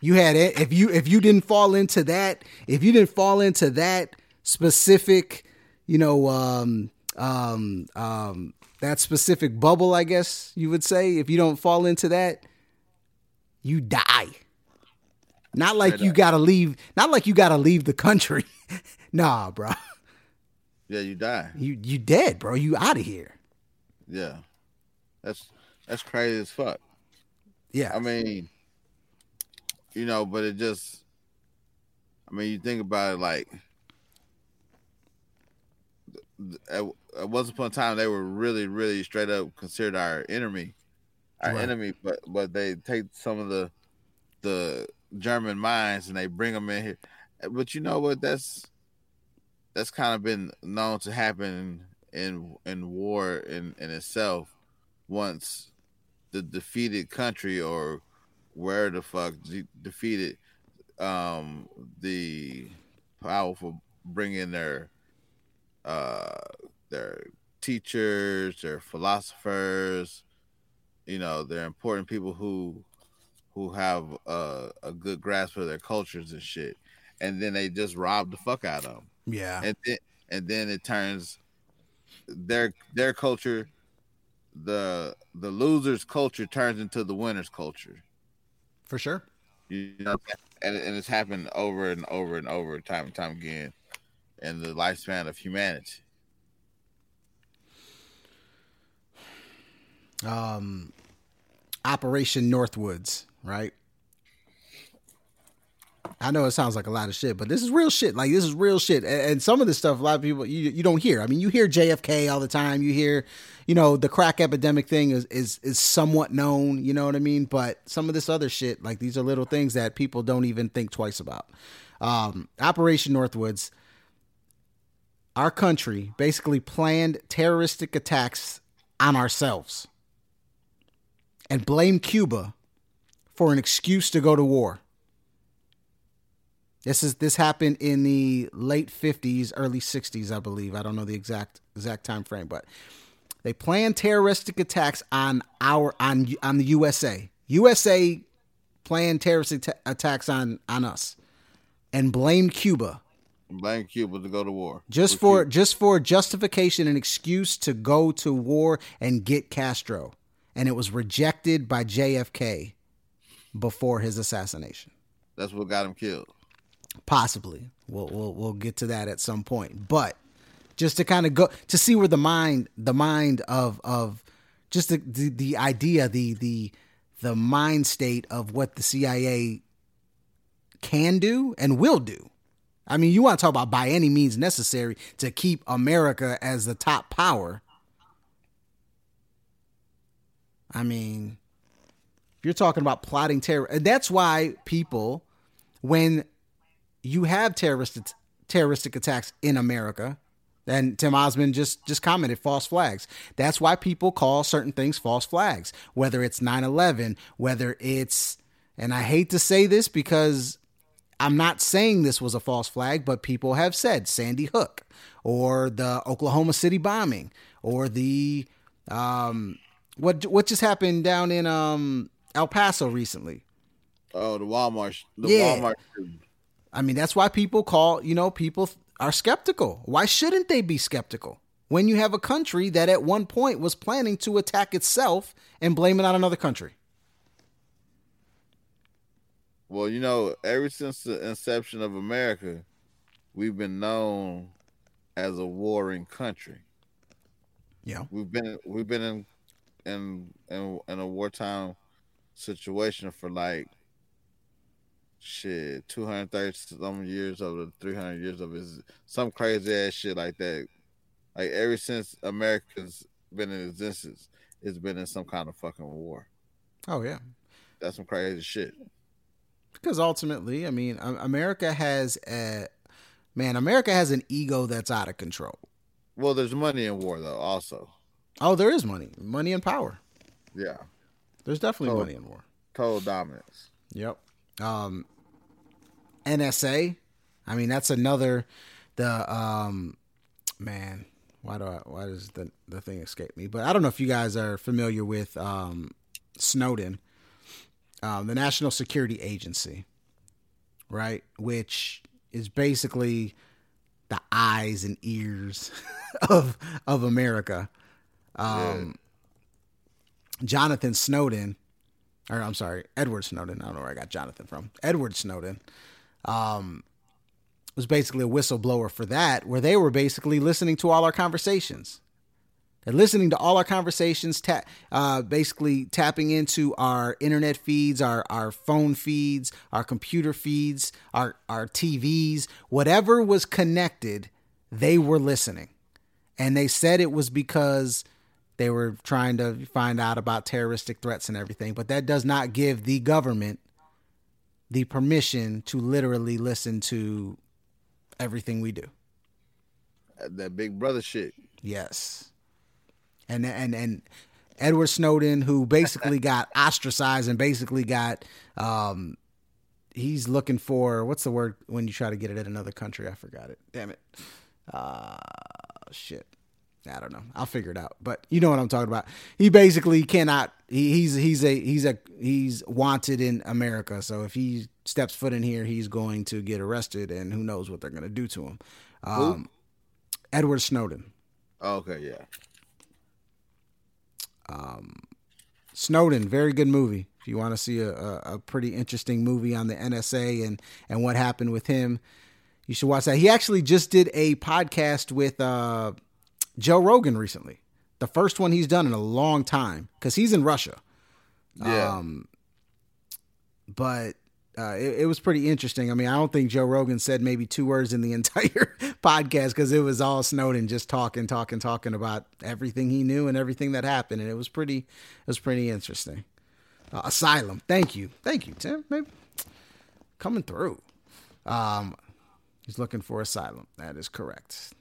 You had it. If you if you didn't fall into that, if you didn't fall into that specific, you know, um, um, um, that specific bubble, I guess you would say, if you don't fall into that, you die. Not like you gotta leave. Not like you gotta leave the country. *laughs* nah, bro. Yeah, you die. You you dead, bro. You out of here. Yeah, that's that's crazy as fuck. Yeah, I mean, you know, but it just. I mean, you think about it like. At, at once upon a time, they were really, really straight up considered our enemy, our right. enemy. But but they take some of the the German minds and they bring them in here. But you know what? That's that's kind of been known to happen in in war in in itself. Once the defeated country or where the fuck de- defeated um the powerful bring in their uh their teachers their philosophers you know they're important people who who have a, a good grasp of their cultures and shit, and then they just rob the fuck out of them. Yeah, and then and then it turns their their culture, the the losers' culture turns into the winners' culture. For sure. You know, and, and it's happened over and over and over, time and time again, in the lifespan of humanity. Um, Operation Northwoods right? I know it sounds like a lot of shit, but this is real shit. Like this is real shit. And, and, some of this stuff, a lot of people you you don't hear. I mean, you hear JFK all the time. You hear, you know, the crack epidemic thing is is is somewhat known. You know what I mean? But some of this other shit, like these are little things that people don't even think twice about. Um, Operation Northwoods. Our country basically planned terroristic attacks on ourselves and blame Cuba for an excuse to go to war. This is this happened in the late 50s, early 60s, I believe. I don't know the exact exact time frame, but they planned terroristic attacks on our on on the USA. USA planned terroristic attacks on on us and blamed Cuba. Blame Cuba to go to war. Just for Cuba. just for justification and excuse to go to war and get Castro. And it was rejected by JFK before his assassination. That's what got him killed. Possibly. We'll we'll we'll get to that at some point. But just to kind of go to see where the mind the mind of of just the, the the idea the the the mind state of what the CIA can do and will do. I mean, you want to talk about by any means necessary to keep America as the top power. I mean, if you're talking about plotting terror, and that's why people, when you have terrorist terroristic attacks in America, and Tim Osmond just just commented false flags. That's why people call certain things false flags, whether it's 9/11, whether it's and I hate to say this because I'm not saying this was a false flag, but people have said Sandy Hook or the Oklahoma City bombing or the um what what just happened down in um El Paso recently. Oh, the Walmart the Yeah. Walmart I mean, that's why people call, you know, people are skeptical. Why shouldn't they be skeptical? When you have a country that at one point was planning to attack itself and blame it on another country. Well, you know, ever since the inception of America, we've been known as a warring country. Yeah. We've been we've been in in in, in a wartime situation for like shit, two hundred thirty some years of the three hundred years of it, some crazy ass shit like that. Like ever since America's been in existence, it's been in some kind of fucking war. Oh, yeah. That's some crazy shit. Because ultimately, I mean, um, America has a man, America has an ego that's out of control. Well, there's money in war though, also. Oh, there is money, money and power. Yeah. There's definitely Oh. money in war. Total dominance. Yep. Um, NSA. I mean, that's another. The um, man, why do I? Why does the the thing escape me? But I don't know if you guys are familiar with um, Snowden, um, the National Security Agency, right? Which is basically the eyes and ears *laughs* of of America. Um, Jonathan Snowden or I'm sorry, Edward Snowden. I don't know where I got Jonathan from. Edward Snowden um, was basically a whistleblower for that, where they were basically listening to all our conversations. They're listening to all our conversations, ta- uh, basically tapping into our internet feeds, our, our phone feeds, our computer feeds, our, our TVs, whatever was connected, they were listening. And they said it was because they were trying to find out about terroristic threats and everything, but that does not give the government the permission to literally listen to everything we do. That big brother shit. Yes. And and and Edward Snowden who basically got *laughs* ostracized and basically got um he's looking for what's the word when you try to get it at another country? I forgot it. Damn it. Uh shit. I don't know. I'll figure it out. But you know what I'm talking about. He basically cannot. He, he's he's a he's a he's wanted in America. So if he steps foot in here, he's going to get arrested, and who knows what they're going to do to him. Um, Edward Snowden. Oh, okay, yeah. Um, Snowden, very good movie. If you want to see a, a, a pretty interesting movie on the NSA and and what happened with him, you should watch that. He actually just did a podcast with uh, Joe Rogan recently. The first one he's done in a long time because he's in Russia. Yeah. Um, but uh, it, it was pretty interesting. I mean, I don't think Joe Rogan said maybe two words in the *laughs* entire podcast because it was all Snowden just talking, talking, talking about everything he knew and everything that happened, and it was pretty, it was pretty interesting. Uh, Asylum, thank you, thank you, Tim. Maybe coming through. Um, he's looking for asylum. That is correct.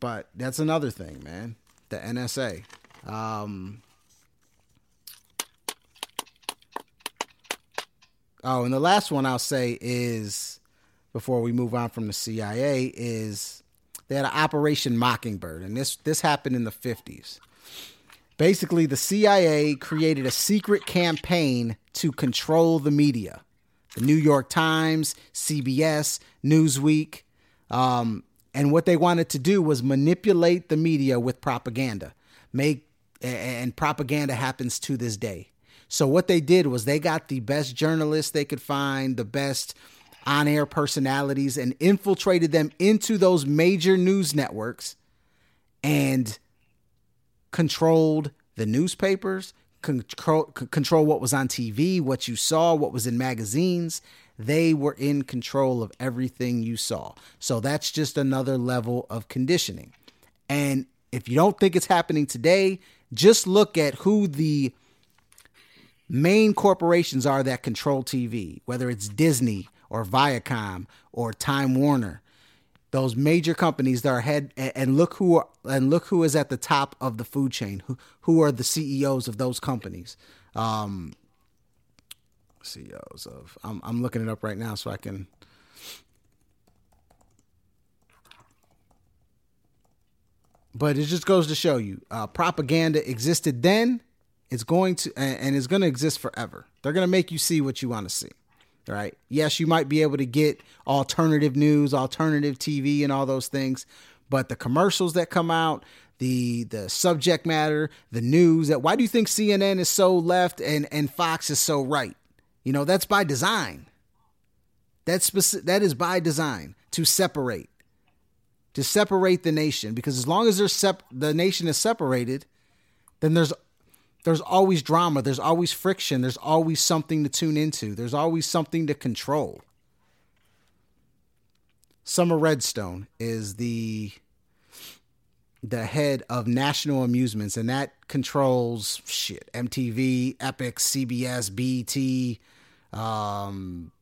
But that's another thing, man. The NSA. Um, Oh, and the last one I'll say is before we move on from the CIA is they had Operation Mockingbird, and this this happened in the fifties. Basically, the CIA created a secret campaign to control the media. The New York Times, CBS, Newsweek, um, and what they wanted to do was manipulate the media with propaganda. Make and propaganda happens to this day. So what they did was they got the best journalists they could find, the best on-air personalities and infiltrated them into those major news networks and controlled the newspapers, control control what was on TV, what you saw, what was in magazines. They were in control of everything you saw. So that's just another level of conditioning. And if you don't think it's happening today, just look at who the main corporations are that control TV, whether it's Disney or Viacom or Time Warner those major companies that are head and look who are, and look who is at the top of the food chain. Who who are the CEOs of those companies? Um, CEOs of I'm I'm looking it up right now so I can. But it just goes to show you, uh, propaganda existed then. It's going to and, it's going to exist forever. They're going to make you see what you want to see right? Yes, you might be able to get alternative news, alternative TV, and all those things, but the commercials that come out, the the subject matter, the news. That why do you think CNN is so left and and Fox is so right? You know that's by design. That's that is by design to separate, to separate the nation. Because as long as there's sep- the nation is separated, then there's there's always drama, there's always friction, there's always something to tune into, there's always something to control. Sumner Redstone is the the head of National Amusements, and that controls shit MTV, Epic, CBS, BET, um,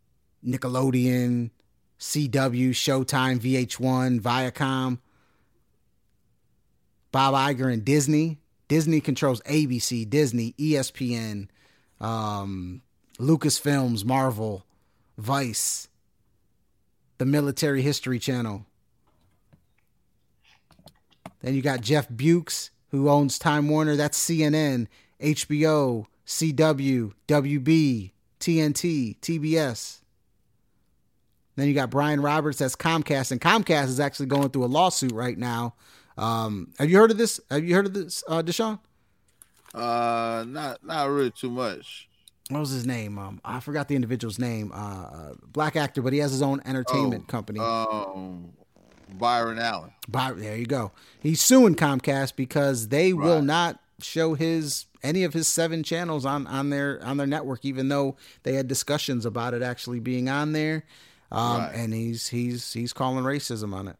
Nickelodeon, CW, Showtime, VH1, Viacom, Bob Iger, and Disney. Disney controls ABC, Disney, ESPN, um, Lucasfilms, Marvel, Vice, the Military History Channel. Then you got Jeff Bewkes, who owns Time Warner. That's CNN, HBO, CW, WB, TNT, TBS. Then you got Brian Roberts, that's Comcast, and Comcast is actually going through a lawsuit right now um, have you heard of this? Have you heard of this, uh, Deshaun? Uh, not not really too much. What was his name? Um, I forgot the individual's name. Uh, uh black actor, but he has his own entertainment oh, company. Um, Byron Allen. By, there you go. He's suing Comcast because they right. will not show his any of his seven channels on on their on their network, even though they had discussions about it actually being on there. Um, right. and he's he's he's calling racism on it.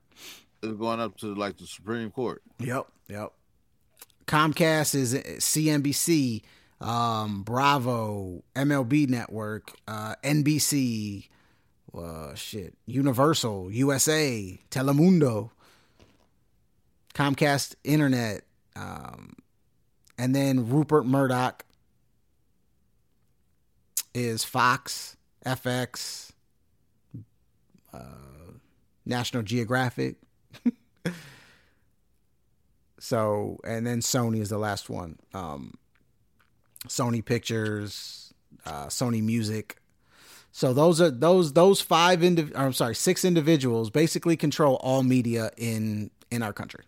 it is going up to like the Supreme Court. Yep, yep. Comcast is CNBC, um, Bravo, MLB Network, uh, NBC, uh, shit, Universal, USA, Telemundo, Comcast Internet, um, and then Rupert Murdoch is Fox, FX, uh, National Geographic, *laughs* so, and then Sony is the last one. Um, Sony Pictures, uh, Sony Music. So those are those those five indiv- I'm sorry, six individuals basically control all media in in our country.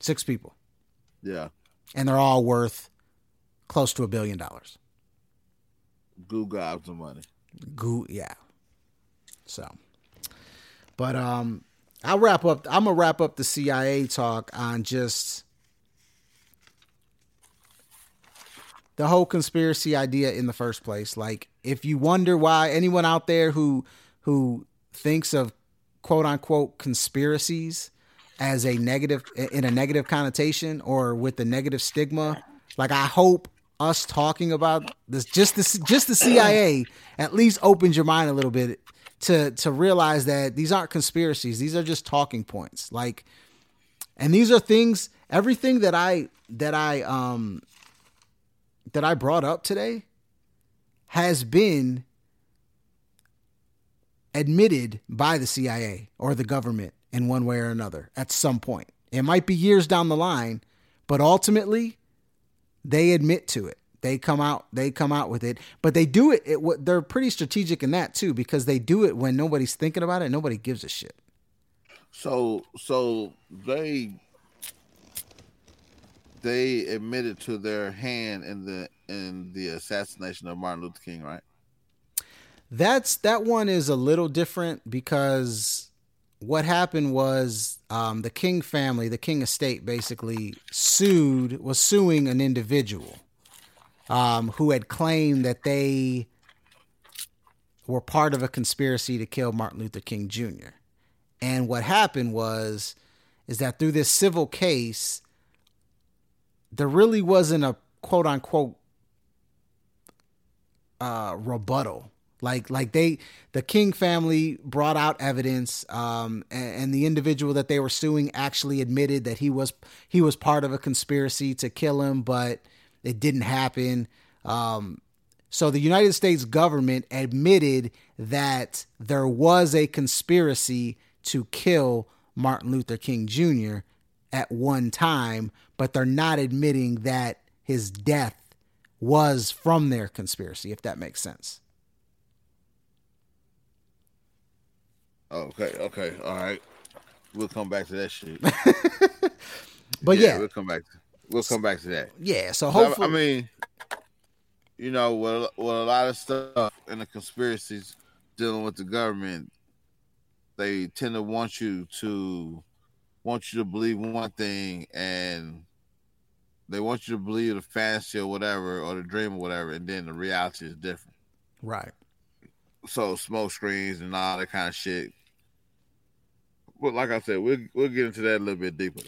Six people. Yeah. And they're all worth close to a billion dollars. Goo gobs of money. Goo yeah. So but um I'll wrap up. I'm gonna wrap up the CIA talk on just the whole conspiracy idea in the first place. Like, if you wonder why anyone out there who who thinks of quote unquote conspiracies as a negative in a negative connotation or with the negative stigma, like I hope us talking about this just the just the CIA at least opens your mind a little bit to to realize that these aren't conspiracies. These are just talking points. Like and these are things everything that I that I um that I brought up today has been admitted by the CIA or the government in one way or another at some point. It might be years down the line, but ultimately they admit to it they come out they come out with it but they do it, it they're pretty strategic in that too because they do it when nobody's thinking about it nobody gives a shit so so they they admitted to their hand in the in the assassination of Martin Luther King, right? That's that one is a little different because what happened was um, the King family, the King estate, basically sued was suing an individual um, who had claimed that they were part of a conspiracy to kill Martin Luther King Jr. And what happened was is that through this civil case, there really wasn't a quote unquote uh, rebuttal. Like like they the King family brought out evidence, um, and, and, the individual that they were suing actually admitted that he was he was part of a conspiracy to kill him, but it didn't happen. Um, so the United States government admitted that there was a conspiracy to kill Martin Luther King Jr. at one time, but they're not admitting that his death was from their conspiracy, if that makes sense. Okay, okay, all right. We'll come back to that shit. *laughs* but yeah, yeah, we'll come back. To, we'll come back to that. Yeah, so hopefully, I, I mean, you know, with, with a lot of stuff in the conspiracies dealing with the government, they tend to want you to want you to believe one thing and they want you to believe the fantasy or whatever or the dream or whatever and then the reality is different right so smoke screens and all that kind of shit but like i said we'll, we'll get into that a little bit deeper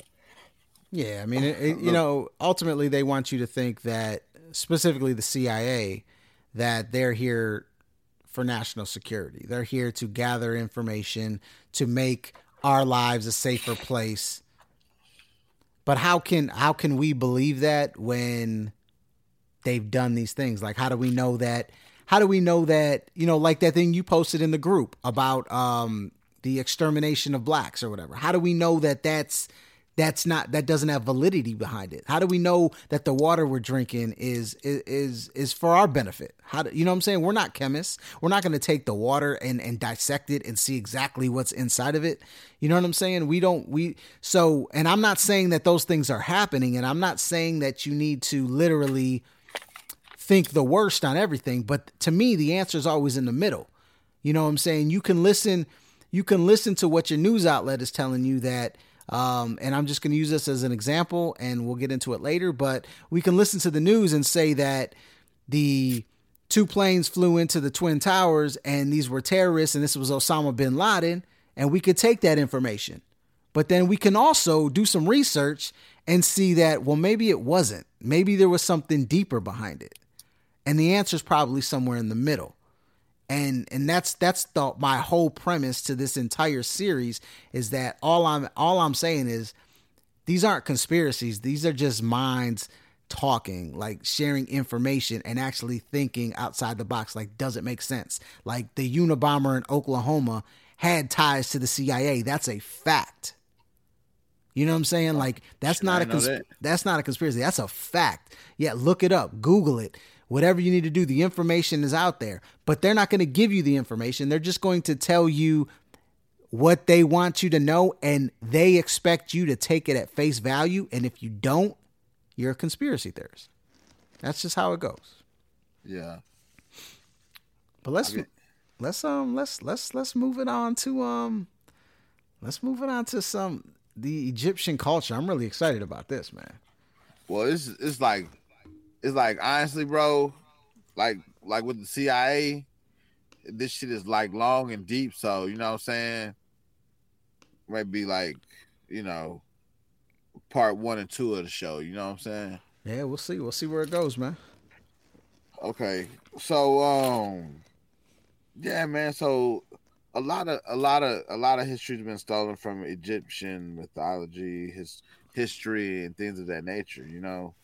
yeah i mean it, it, *laughs* you know ultimately they want you to think that specifically the cia that they're here for national security. They're here to gather information to make our lives a safer place. But how can how can we believe that when they've done these things? Like how do we know that how do we know that, you know, like that thing you posted in the group about um the extermination of blacks or whatever. How do we know that that's that's not that doesn't have validity behind it? How do we know that the water we're drinking is is is for our benefit? How do you know what i'm saying? We're not chemists. We're not going to take the water and and dissect it and see exactly what's inside of it. You know what i'm saying? We don't we so and i'm not saying that those things are happening and i'm not saying that you need to literally think the worst on everything but to me the answer is always in the middle. You know what i'm saying? You can listen you can listen to what your news outlet is telling you that um, and I'm just going to use this as an example, and we'll get into it later. But we can listen to the news and say that the two planes flew into the Twin Towers and these were terrorists and this was Osama bin Laden, and we could take that information. But then we can also do some research and see that, well, maybe it wasn't. Maybe there was something deeper behind it. And the answer is probably somewhere in the middle and and that's that's the my whole premise to this entire series is that all I'm all I'm saying is these aren't conspiracies these are just minds talking like sharing information and actually thinking outside the box like does it make sense like the Unabomber in Oklahoma had ties to the CIA that's a fact you know what I'm saying? Like that's not a cons- that. that's not a conspiracy. That's a fact. Yeah, look it up, Google it whatever you need to do, the information is out there. But they're not going to give you the information. They're just going to tell you what they want you to know, and they expect you to take it at face value. And if you don't, you're a conspiracy theorist. That's just how it goes. Yeah. But let's okay. let's um let's let's let's move it on to um let's move it on to some the Egyptian culture. I'm really excited about this, man. Well, it's it's like it's like honestly, bro, like like with the CIA, this shit is like long and deep. So you know what I'm saying? Maybe like, you know, part one and two of the show. You know what I'm saying? Yeah, we'll see. We'll see where it goes, man. Okay, so um, yeah, man. So a lot of a lot of a lot of history's been stolen from Egyptian mythology, his history, and things of that nature. You know,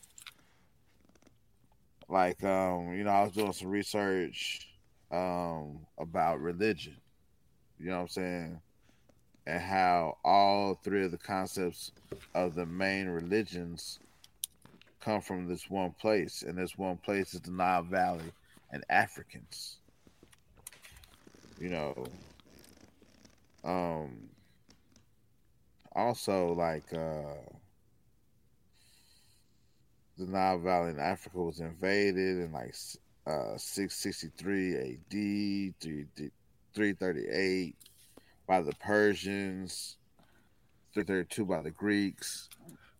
like um, you know, I was doing some research um about religion. You know what I'm saying? And how all three of the concepts of the main religions come from this one place, and this one place is the Nile Valley and Africans. You know, um, also like uh Nile Valley in Africa was invaded in like uh, 663 AD, 338 by the Persians, 332 by the Greeks.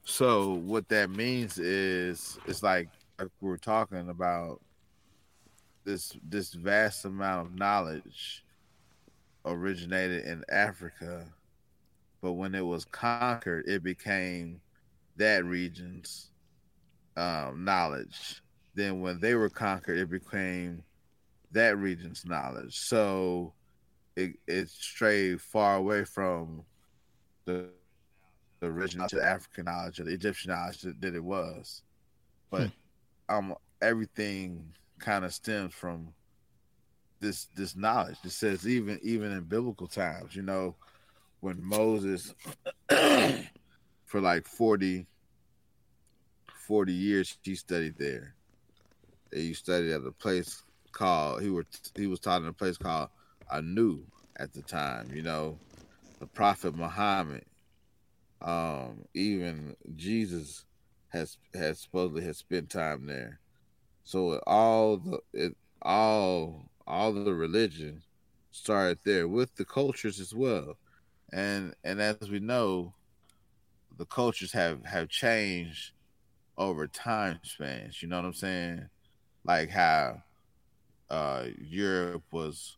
So what that means is it's like, like we were talking about this this vast amount of knowledge originated in Africa, but when it was conquered, it became that region's um, knowledge. Then when they were conquered, it became that region's knowledge. So it it strayed far away from the the original to the African knowledge or the Egyptian knowledge that, that it was. But hmm. um everything kind of stems from this this knowledge. It says even even in biblical times, you know, when Moses *coughs* for like 40 40 years he studied there. He studied at a place called he were he was taught in a place called Anu at the time, you know, the Prophet Muhammad, um, even Jesus has has supposedly has spent time there. So all the it all all the religion started there with the cultures as well. And and as we know, the cultures have have changed over time spans. You know what I'm saying? Like how uh, Europe was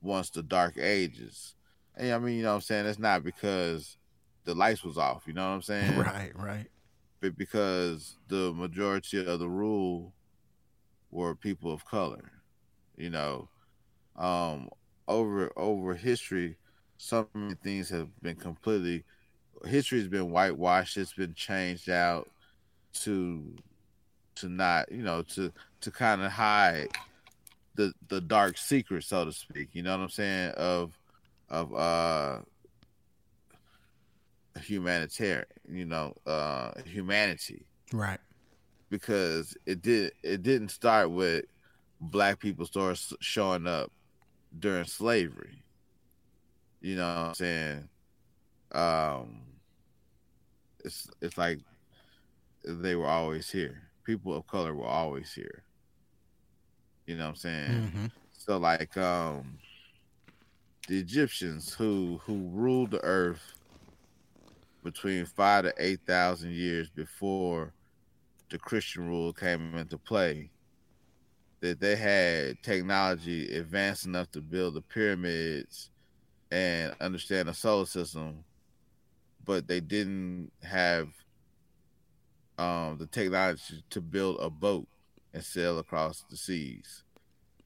once the Dark Ages. And I mean, you know what I'm saying? It's not because the lights was off. You know what I'm *laughs* saying? Right, right. But because the majority of the rule were people of color. You know, um, over over history, some things have been completely. History has been whitewashed. It's been changed out to to not you know to to kind of hide the the dark secret so to speak. You know what i'm saying? Of of uh humanitarian you know uh humanity. Right. Because it did it didn't start with black people start showing up during slavery. You know what i'm saying? Um it's it's like they were always here. People of color were always here. You know what I'm saying? Mm-hmm. So like um the Egyptians who who ruled the earth between five to eight thousand years before the Christian rule came into play, that they had technology advanced enough to build the pyramids and understand the solar system, but they didn't have um, the technology to build a boat and sail across the seas.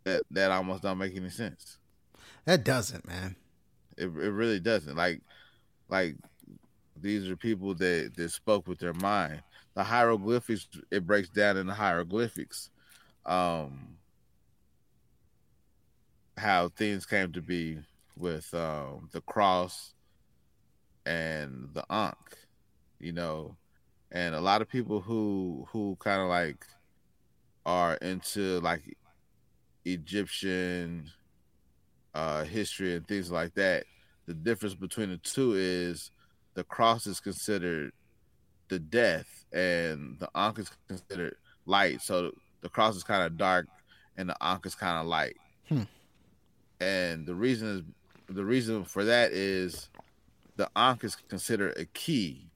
That that almost don't make any sense. That doesn't, man. It it really doesn't. Like like these are people that that spoke with their mind. The hieroglyphics it breaks down in the hieroglyphics. Um how things came to be with um, the cross and the ankh, you know, and a lot of people who who kind of like are into like Egyptian uh, history and things like that. The difference between the two is the cross is considered the death, and the ankh is considered light. So the cross is kind of dark, and the ankh is kind of light. Hmm. And the reason is the reason for that is the ankh is considered a key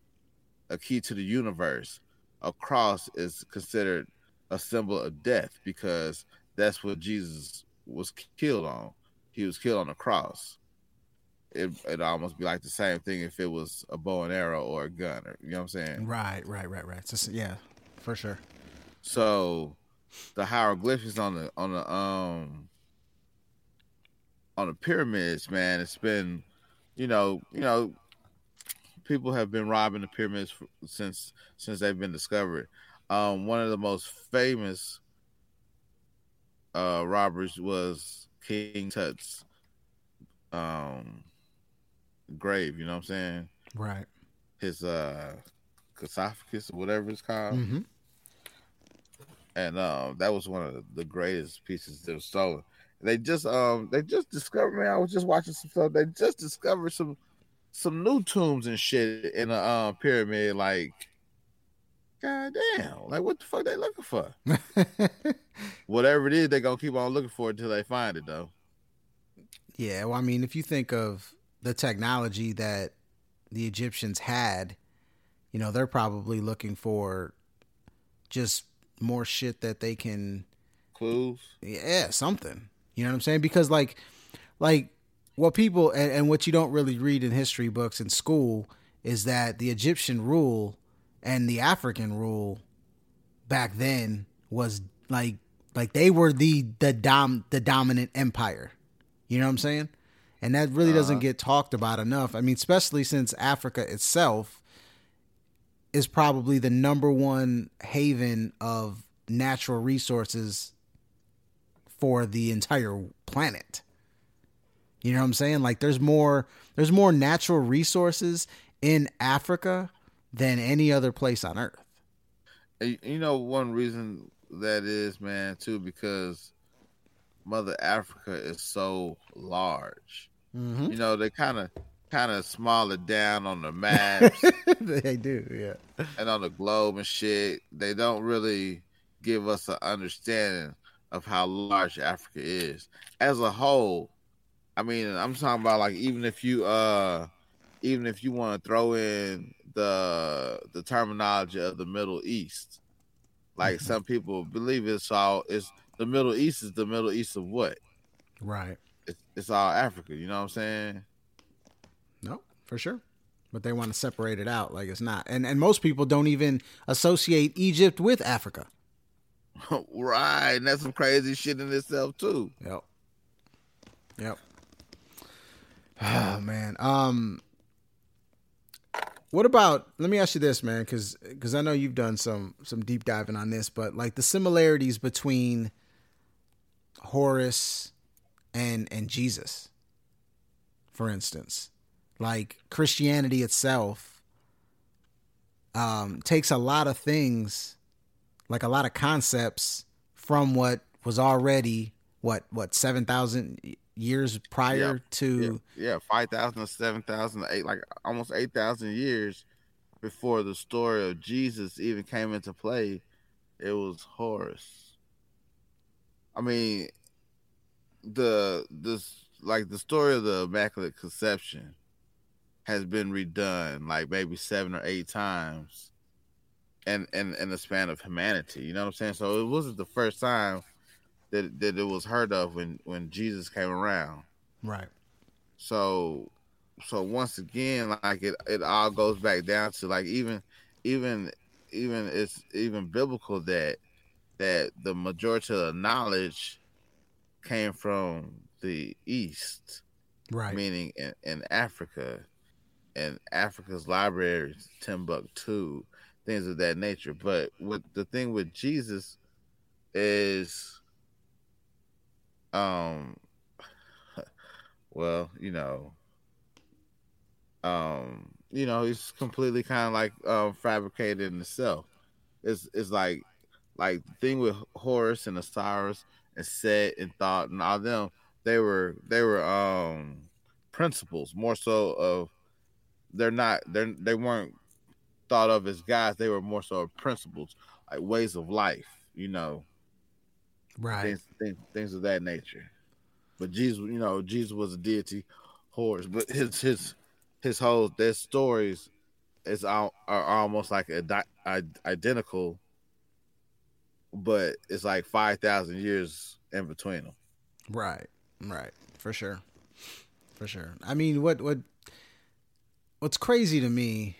a key to the universe. A cross is considered a symbol of death because that's what Jesus was killed on. He was killed on a cross. It it almost be like the same thing if it was a bow and arrow or a gun, or, you know what I'm saying? Right, right, right, right. Just, yeah, for sure. So the hieroglyphics on the on the um on the pyramids, man, it's been, you know, you know, people have been robbing the pyramids for, since since they've been discovered. Um, one of the most famous uh, robbers was King Tut's um, grave. You know what I'm saying? Right. His uh, sarcophagus or whatever it's called. Mm-hmm. And um, that was one of the greatest pieces that was stolen. They just um they just discovered. Man, I was just watching some stuff. They just discovered some some new tombs and shit in a uh, pyramid like God damn! Like what the fuck they looking for? *laughs* Whatever it is, they gonna keep on looking for it until they find it, though. Yeah, well, I mean, if you think of the technology that the Egyptians had, you know, they're probably looking for just more shit that they can clues. Yeah, something. You know what I'm saying? Because like, like what people and, and what you don't really read in history books in school is that the Egyptian rule and the African rule back then was like like they were the the dom the dominant empire. You know what I'm saying? And that really doesn't uh get talked about enough. I mean, especially since Africa itself is probably the number one haven of natural resources for the entire planet. You know what I'm saying? Like there's more there's more natural resources in Africa than any other place on earth. You know one reason that is, man, too because Mother Africa is so large. Mm-hmm. You know, they kind of kind of small it down on the *laughs* maps. they do, yeah. And on the globe and shit, they don't really give us an understanding of how large Africa is as a whole. I mean, I'm talking about like even if you uh even if you want to throw in the the terminology of the Middle East, like mm-hmm. some people believe it's all it's the Middle East is the Middle East of what? Right. It's, it's all Africa. You know what I'm saying? No, for sure. But they want to separate it out like it's not. And and most people don't even associate Egypt with Africa. *laughs* right. And that's some crazy shit in itself too. Yep. Yep. Oh man. Um what about let me ask you this, man, cuz cuz I know you've done some some deep diving on this, but like the similarities between Horus and and Jesus for instance like Christianity itself um, takes a lot of things, like a lot of concepts from what was already what what seven thousand years prior yeah, to yeah, yeah five thousand seven thousand eight like almost eight thousand years before the story of Jesus even came into play. It was Horus. I mean, the this like the story of the Immaculate Conception has been redone like maybe seven or eight times and in, in the span of humanity. You know what I'm saying? So it wasn't the first time that that it was heard of when when Jesus came around. Right. So so once again, like it it all goes back down to like even even even it's even biblical that that the majority of the knowledge came from the east right meaning in, in africa and Africa's libraries, Timbuktu, things of that nature. But what the thing with Jesus is, um, well, you know, um, you know, he's completely kind of like um, fabricated in itself. It's it's like like the thing with Horus and Osiris and Set and Thoth and all them. They were they were um principles more so of they're not they're they weren't thought of as guys. They were more so principles, like ways of life. You know, right? Things, things, things of that nature. But Jesus, you know, Jesus was a deity, Horus. But his his his whole their stories is all, are almost like a, a, identical, but it's like five thousand years in between them. Right, right, for sure, for sure. I mean, what what what's crazy to me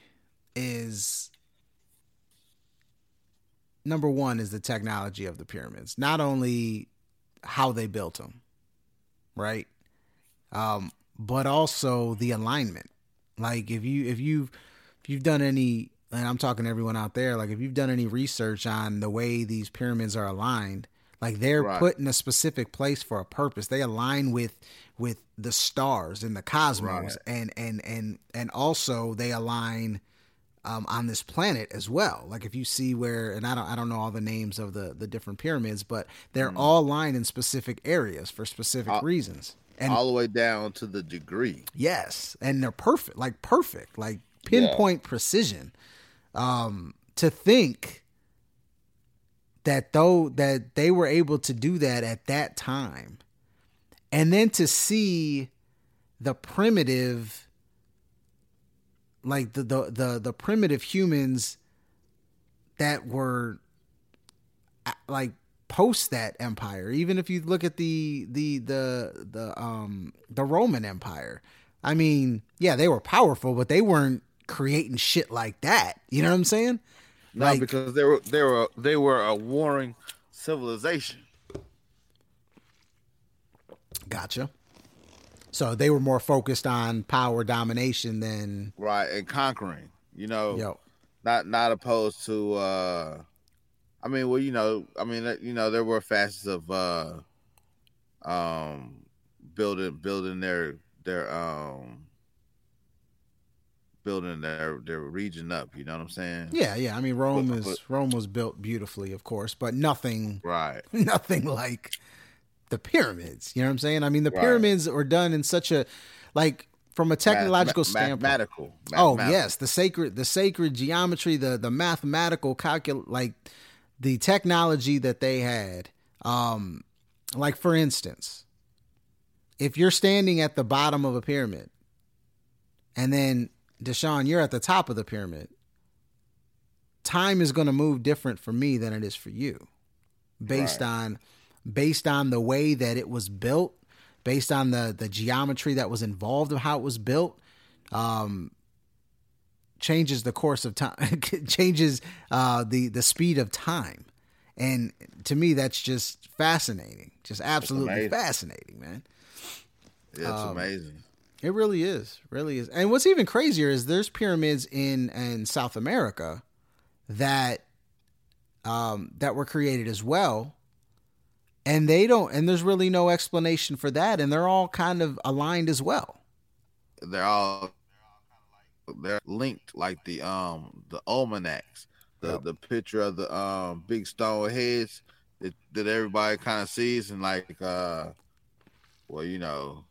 is number one is the technology of the pyramids. Not only how they built them, right? Um, but also the alignment. Like if you if you've if you've done any and I'm talking to everyone out there, like if you've done any research on the way these pyramids are aligned, like they're right. put in a specific place for a purpose. They align with with the stars and the cosmos, right. and and and and also they align um, on this planet as well. Like if you see where, and I don't I don't know all the names of the the different pyramids, but they're mm. all lined in specific areas for specific all, reasons, and all the way down to the degree. Yes, and they're perfect, like perfect, like pinpoint yeah. precision. Um, to think that though that they were able to do that at that time and then to see the primitive like the the the, the primitive humans that were like post that empire even if you look at the the the the um the roman empire. I mean yeah they were powerful but they weren't creating shit like that. You know what i'm saying? No like, because they were they were they were a warring civilization. Gotcha so they were more focused on power domination than right and conquering you know Yo. not not opposed to uh I mean, well, you know, I mean, you know, there were facets of uh, um, building building their their um building their their region up. You know what I'm saying? Yeah, yeah. I mean, Rome is Rome was built beautifully, of course, but nothing, right? *laughs* Nothing like the pyramids. You know what I'm saying? I mean, the right. pyramids are done in such a like from a technological Math, standpoint. Mathematical, mathematical. Oh yes, the sacred the sacred geometry, the the mathematical calcul like the technology that they had. Um, like for instance, if you're standing at the bottom of a pyramid, and then Deshaun, you're at the top of the pyramid, time is going to move different for me than it is for you, based right. on based on the way that it was built, based on the the geometry that was involved of how it was built. Um, changes the course of time, *laughs* changes uh, the the speed of time, and to me that's just fascinating, just absolutely fascinating, man. Yeah, it's um, amazing. It really is, really is. And what's even crazier is there's pyramids in in South America that um, that were created as well, and they don't. And there's really no explanation for that, and they're all kind of aligned as well. They're all they're linked like the um the Olmecs, the yep. the picture of the um big stone heads that, that everybody kind of sees and like uh well you know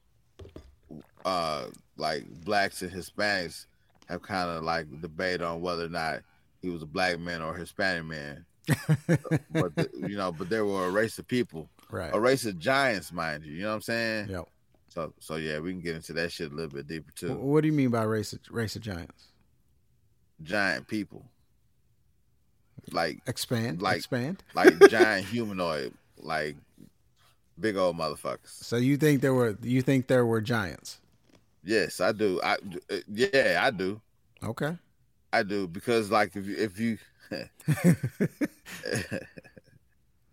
uh like blacks and Hispanics have kind of like debate on whether or not he was a black man or Hispanic man. But the, you know, but there were a race of people, right? A race of giants, mind you. You know what I'm saying? Yep. So so yeah, we can get into that shit a little bit deeper too. What do you mean by race of, race of giants? Giant people. Like expand, like expand, *laughs* like giant humanoid, like big old motherfuckers. So you think there were you think there were giants? Yes, I do. I uh, yeah, I do. Okay. I do because like if you if you *laughs*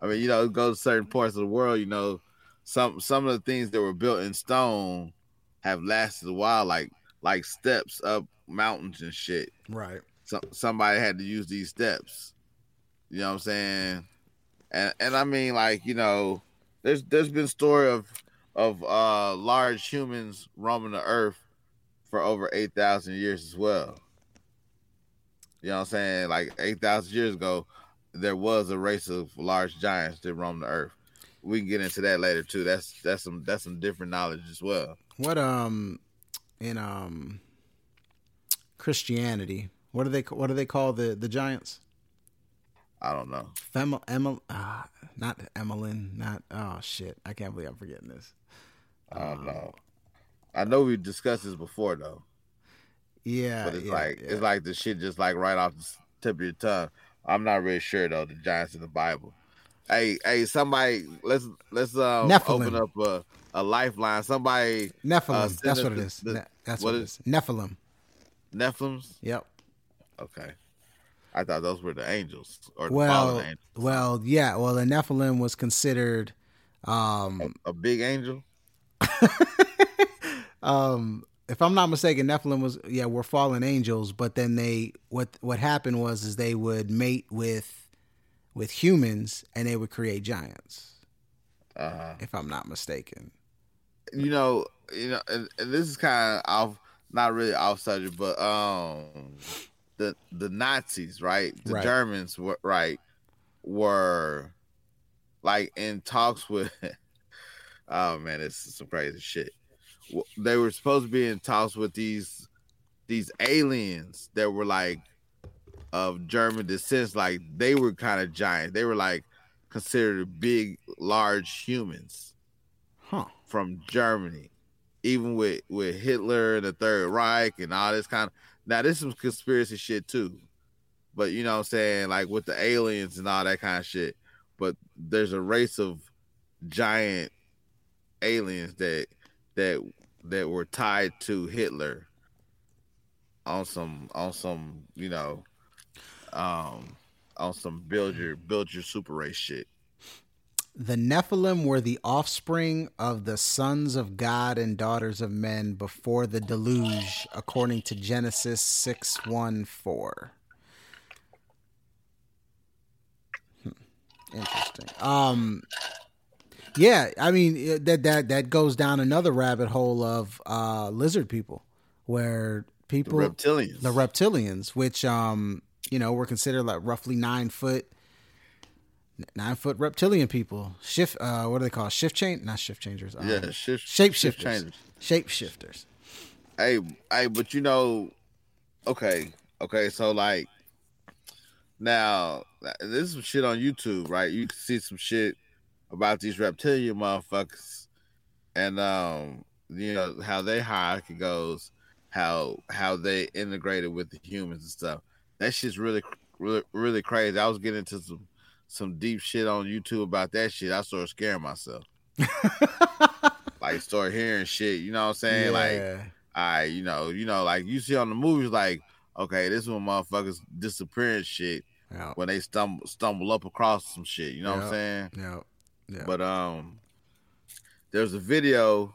I mean, you know, go to certain parts of the world, you know, some some of the things that were built in stone have lasted a while, like like steps up mountains and shit. Right. So, somebody had to use these steps. You know what I'm saying? And and I mean like, you know, there's there's been story of of uh large humans roaming the earth for over 8,000 years as well. You know what I'm saying? Like 8,000 years ago, there was a race of large giants that roamed the earth we can get into that later too. That's that's some that's some different knowledge as well. What um in um Christianity, what do they what do they call the the giants? I don't know. Fem Emil, uh, not Emmeline, not oh shit. I can't believe I'm forgetting this. I don't um, know. I know we discussed this before though. Yeah, but it's yeah, like yeah. it's like the shit just like right off the tip of your tongue. I'm not really sure though. The giants in the Bible. Hey, hey, somebody, let's let's um, open up a, a lifeline. Somebody Nephilim. Uh, that's what it is. The, ne- that's what, what it is. Nephilim. Nephilims. Yep. Okay. I thought those were the angels or well, angels. Well, yeah. Well, the Nephilim was considered um, a, a big angel. *laughs* um, if I'm not mistaken, Nephilim was yeah, were fallen angels, but then they what what happened was is they would mate with with humans and they would create giants. Uh-huh. If I'm not mistaken. You know, you know, and, and this is kind of off, not really off subject, but um, the the Nazis, right? The right. Germans were right were like in talks with. *laughs* oh man, it's some crazy shit. They were supposed to be in talks with these these aliens that were like of German descent, like they were kind of giant. They were like considered big, large humans Huh. from Germany, even with with Hitler and the Third Reich and all this kind of. Now this is conspiracy shit too, but you know what I'm saying, like with the aliens and all that kind of shit. But there's a race of giant aliens that that that were tied to Hitler on some on some you know um on some build your build your super race shit. The Nephilim were the offspring of the sons of God and daughters of men before the deluge, according to Genesis 6 1 4. Hmm. Interesting. Um, yeah, I mean that that that goes down another rabbit hole of uh, lizard people, where people The reptilians. the reptilians, which um you know were considered like roughly nine foot nine foot reptilian people. Shift uh what do they call shift change? Not shift changers. Um, yeah, shift shape shift shifters. Shape shifters. Hey, hey, but you know, okay, okay, so like now this is some shit on YouTube, right? You can see some shit about these reptilian motherfuckers and um you know how they hierarchy goes, how how they integrated with the humans and stuff. That shit's really really really crazy. I was getting into some some deep shit on YouTube about that shit. I started scaring myself. *laughs* like start hearing shit, you know what I'm saying? Like I, you know, you know, like you see on the movies, like, okay, this one motherfuckers disappearing shit yeah. when they stumble stumble up across some shit. You know what I'm saying? Yeah. Yeah. But um, there's a video,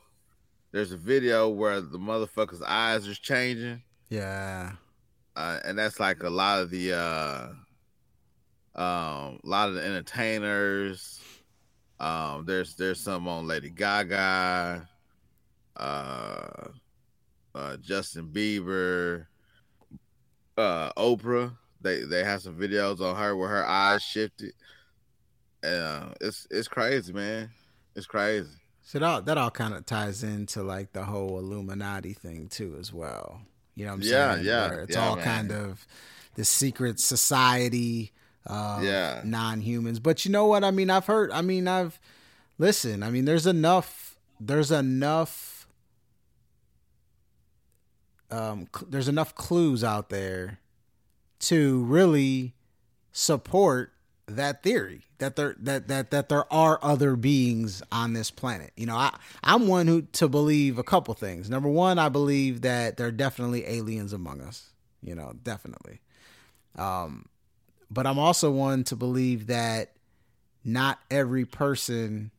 there's a video where the motherfucker's eyes is changing, yeah. uh, and that's like a lot of the uh, um, a lot of the entertainers. Um, there's there's some on Lady Gaga, uh, uh, Justin Bieber, uh, Oprah. They they have some videos on her where her eyes shifted. Uh, it's it's crazy, man. It's crazy. So that all, that all kind of ties into like the whole Illuminati thing too, as well. You know what I'm Yeah, saying? yeah, Where it's yeah, all man. kind of the secret society, uh, Yeah. non-humans. But you know what? I mean, I've heard. I mean, I've listen. I mean, there's enough. There's enough. Um, cl- there's enough clues out there to really support that theory that there that that that there are other beings on this planet. You know, I I'm one who to believe a couple things. Number one, I believe that there are definitely aliens among us. You know, definitely. Um, but I'm also one to believe that not every person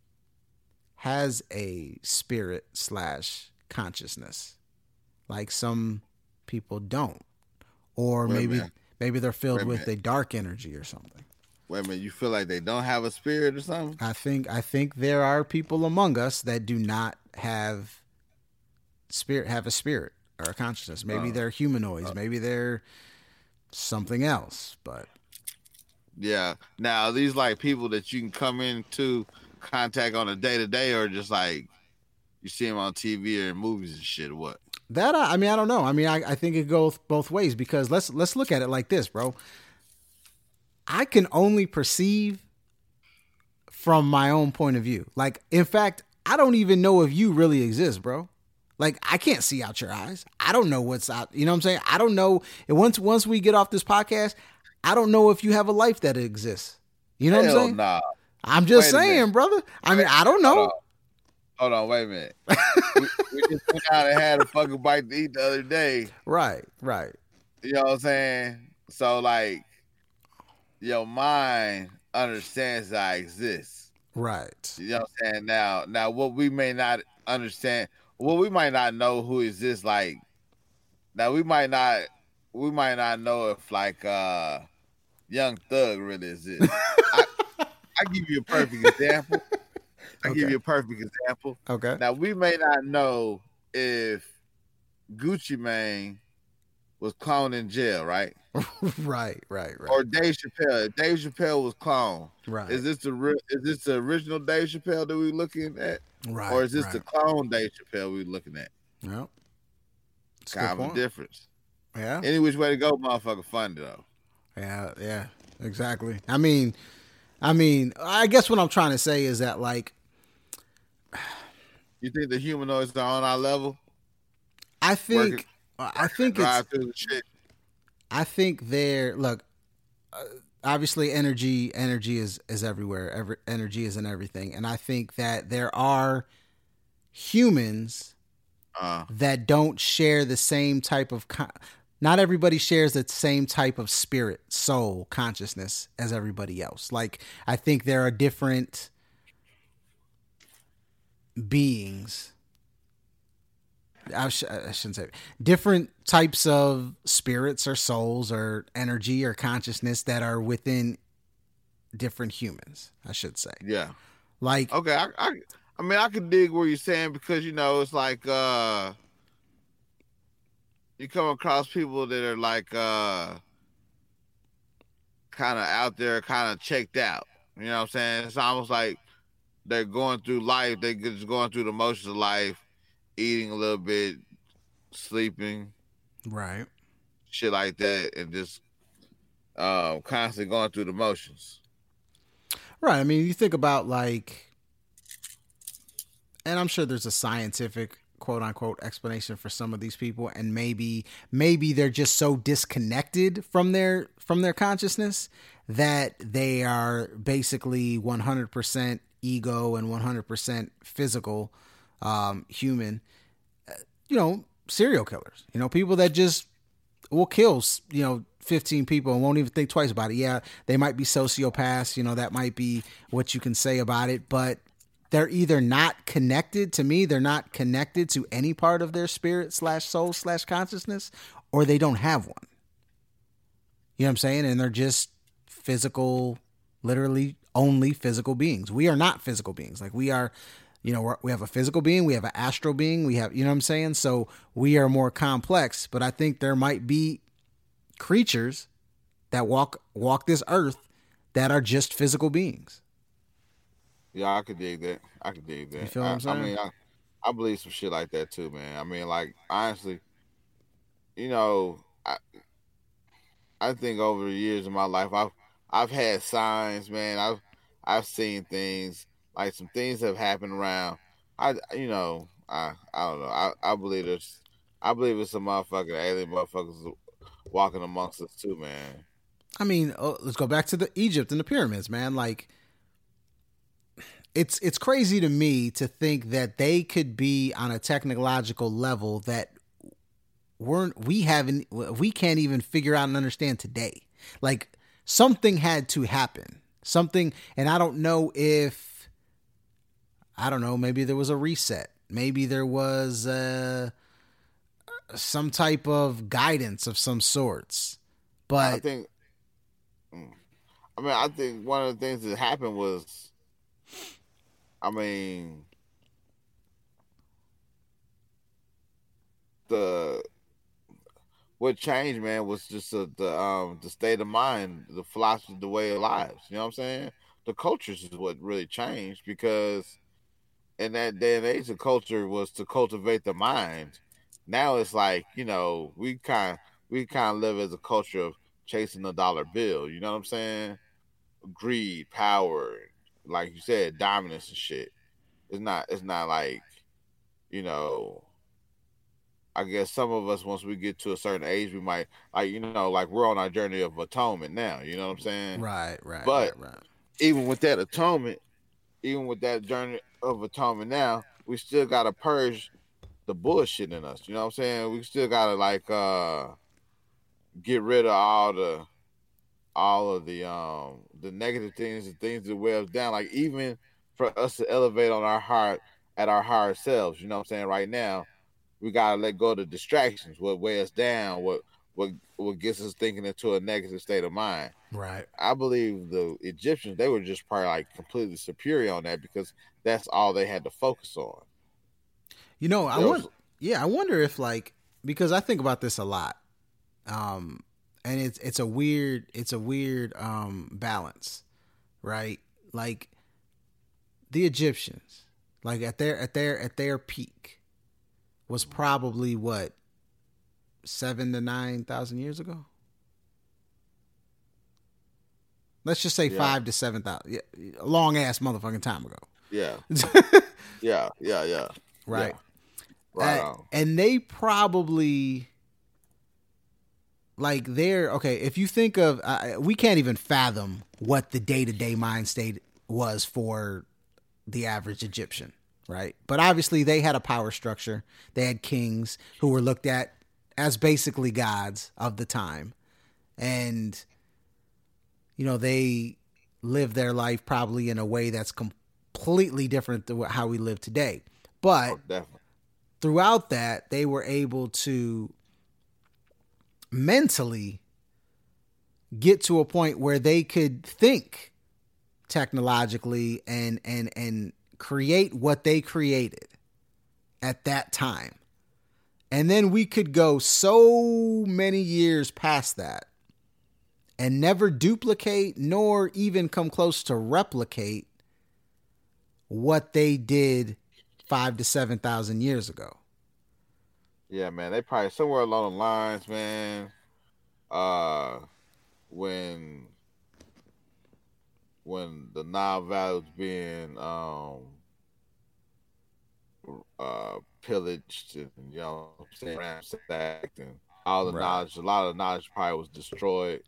has a spirit slash consciousness. Like some people don't, or Wait maybe maybe they're filled Wait with a dark energy or something. Wait a minute, you feel like they don't have a spirit or something? I think I think there are people among us that do not have spirit have a spirit or a consciousness. Maybe Oh. they're humanoids, uh, maybe they're something else, but Yeah. Now, are these like people that you can come into contact on a day to day, or just like you see them on TV or in movies and shit? Or what? that I, I mean I don't know. I mean I, I think it goes both ways because let's let's look at it like this, bro. I can only perceive from my own point of view. Like in fact, I don't even know if you really exist, bro. Like I can't see out your eyes. I don't know what's out. You know what I'm saying? I don't know. And once once we get off this podcast, I don't know if you have a life that exists. You know what I'm Hell saying? nah. I'm just Wait saying, brother. I mean, I don't Hold know. on. Hold on, wait a minute. *laughs* we, we just went out and had a fucking bite to eat the other day. Right, right. You know what I'm saying? So like, your mind understands that I exist. Right. You know what I'm saying? Now, now what we may not understand, well, we might not know who exists. Like, now we might not, we might not know if like uh Young Thug really exists. I, I give you a perfect example. I give you a perfect example. Okay. Now we may not know if Gucci Mane was cloned in jail, right? *laughs* right, right, right. Or Dave Chappelle. Dave Chappelle was cloned. right. Is this the real? is this the original Dave Chappelle that we're looking at, right. or is this right. the clone Dave Chappelle we're looking at? Yep. Good Kind of a difference. Yeah. Any which way to go, motherfucker, funny though. Yeah, yeah, exactly. I mean, I mean, I guess what I'm trying to say is that like, you think the humanoids are on our level? I think, Working, I think it's. I think they're look. Uh, obviously, energy, energy is is everywhere. Every, energy is in everything, and I think that there are humans uh. that don't share the same type of. Con- not everybody shares the same type of spirit, soul, consciousness as everybody else. Like I think there are different beings. I, sh- I shouldn't say different types of spirits or souls or energy or consciousness that are within different humans. I should say. Yeah. Like okay, I, I I mean I can dig where you're saying because you know it's like uh you come across people that are like uh kind of out there, kind of checked out. You know what I'm saying? It's almost like they're going through life. They're just going through the motions of life, eating a little bit, sleeping, right, shit like that, and just uh, constantly going through the motions. Right. I mean, you think about like, and I'm sure there's a scientific quote unquote explanation for some of these people and maybe maybe they're just so disconnected from their from their consciousness that they are basically 100% ego and 100% physical um, human you know serial killers you know people that just will kill you know 15 people and won't even think twice about it yeah they might be sociopaths you know that might be what you can say about it but they're either not connected to me, they're not connected to any part of their spirit slash soul slash consciousness, or they don't have one. You know what I'm saying? And they're just physical, literally only physical beings. We are not physical beings. Like we are, you know, we have a physical being, we have an astral being, we have, you know what I'm saying? So we are more complex, but I think there might be creatures that walk walk this earth that are just physical beings. Yeah, I could dig that. I could dig that. You feel I, what I'm saying? I mean, I, I believe some shit like that too, man. I mean, like honestly, you know, I I think over the years of my life, I've I've had signs, man. I've I've seen things like some things have happened around. I you know I I don't know. I I believe there's I believe it's some motherfucking alien motherfuckers walking amongst us too, man. I mean, oh, let's go back to the Egypt and the pyramids, man. Like it's it's crazy to me to think that they could be on a technological level that weren't we haven't we can't even figure out and understand today. Like something had to happen. Something and I don't know if I don't know, maybe there was a reset. Maybe there was uh some type of guidance of some sorts. But I think mm, I mean I think one of the things that happened was I mean, the what changed, man, was just a, the um the state of mind, the philosophy, the way of lives. You know what I'm saying? The cultures is what really changed because in that day and age, the culture was to cultivate the mind. Now it's like you know we kind we kind of live as a culture of chasing the dollar bill. You know what I'm saying? Greed, power, like you said, dominance and shit. It's not. It's not like, you know. I guess some of us, once we get to a certain age, we might like you know, like we're on our journey of atonement now. You know what I'm saying? Right. Right. But right, right. even with that atonement, even with that journey of atonement now, we still gotta purge the bullshit in us. You know what I'm saying? We still gotta like uh get rid of all the all of the um the negative things the things that weigh us down. Like even for us to elevate on our heart at our higher selves. You know what I'm saying? Right now, we gotta let go of the distractions, what weigh us down, what what what gets us thinking into a negative state of mind. Right. I believe the Egyptians they were just probably like completely superior on that because that's all they had to focus on. You know, I wonder. Yeah, I wonder if like because I think about this a lot. Um, and it's it's a weird it's a weird um balance, right? Like the Egyptians, like at their at their at their peak, was probably what seven to nine thousand years ago. Let's just say yeah. five to seven thousand. Yeah, long ass motherfucking time ago. Yeah. *laughs* yeah. Yeah. Yeah. Right. Yeah. Right. Uh, and they probably like they're okay. If you think of, uh, we can't even fathom what the day to day mind state was for the average Egyptian, right? But obviously, they had a power structure. They had kings who were looked at as basically gods of the time, and you know they lived their life probably in a way that's completely different than how we live today. But oh, throughout that, they were able to mentally get to a point where they could think technologically and and and create what they created at that time. And then we could go so many years past that and never duplicate nor even come close to replicate what they did five to seven thousand years ago. Yeah, man, they probably somewhere along the lines, man. Uh, when when the Nile Valley was being um uh pillaged and you know ransacked and all the right. knowledge, a lot of the knowledge probably was destroyed,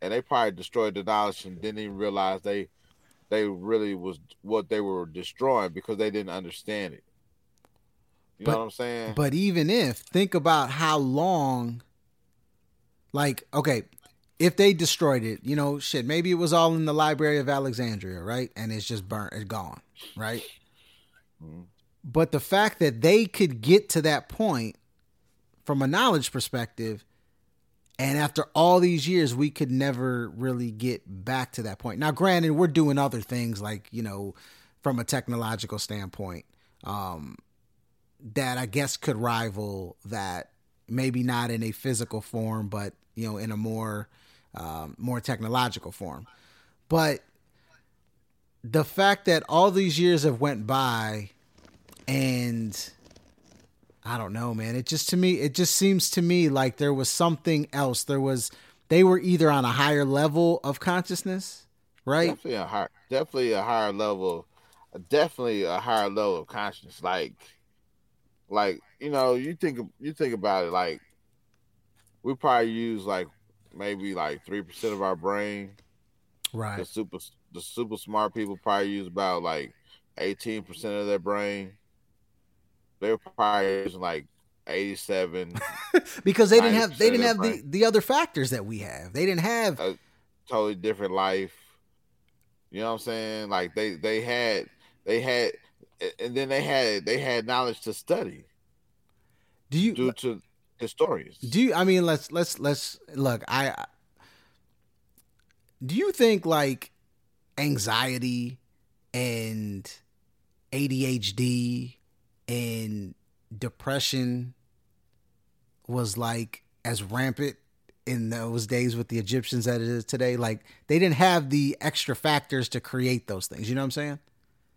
and they probably destroyed the knowledge and didn't even realize they they really was what they were destroying because they didn't understand it. You but, know what I'm saying? But even if think about how long like okay, if they destroyed it, you know, shit, maybe it was all in the Library of Alexandria, right? And it's just burnt, it's gone, right? Mm-hmm. But the fact that they could get to that point from a knowledge perspective, and after all these years, we could never really get back to that point. Now, granted, we're doing other things like, you know, from a technological standpoint. Um, that I guess could rival that. Maybe not in a physical form, but you know, in a more um, more technological form. But the fact that all these years have went by, and I don't know, man. It just to me, it just seems to me like there was something else. There was they were either on a higher level of consciousness, right? Definitely a higher, definitely a higher level, definitely a higher level of consciousness. Like like you know you think you think about it like we probably use like maybe like three percent of our brain right the super the super smart people probably use about like 18 percent of their brain they're probably using like 87 *laughs* because they didn't have they didn't have the, the other factors that we have they didn't have a totally different life you know what i'm saying like they they had they had and then they had they had knowledge to study. Do you due to historians? Do you? I mean, let's let's let's look. I do you think like anxiety and ADHD and depression was like as rampant in those days with the Egyptians that it is today. Like they didn't have the extra factors to create those things. You know what I'm saying?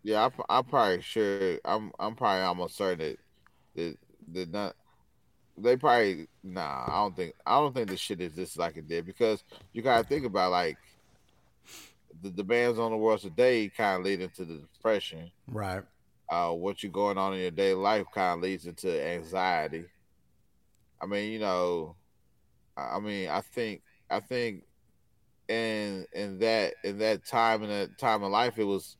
Yeah, I, am probably sure. I'm I'm probably almost certain that that, not. They probably nah. I don't think I don't think the shit is just like it did because you gotta think about like the demands on the world today kind of lead into the depression. Right. Uh, what you're going on in your daily life kind of leads into anxiety. I mean, you know, I mean, I think I think in in that in that time in that time of life, it was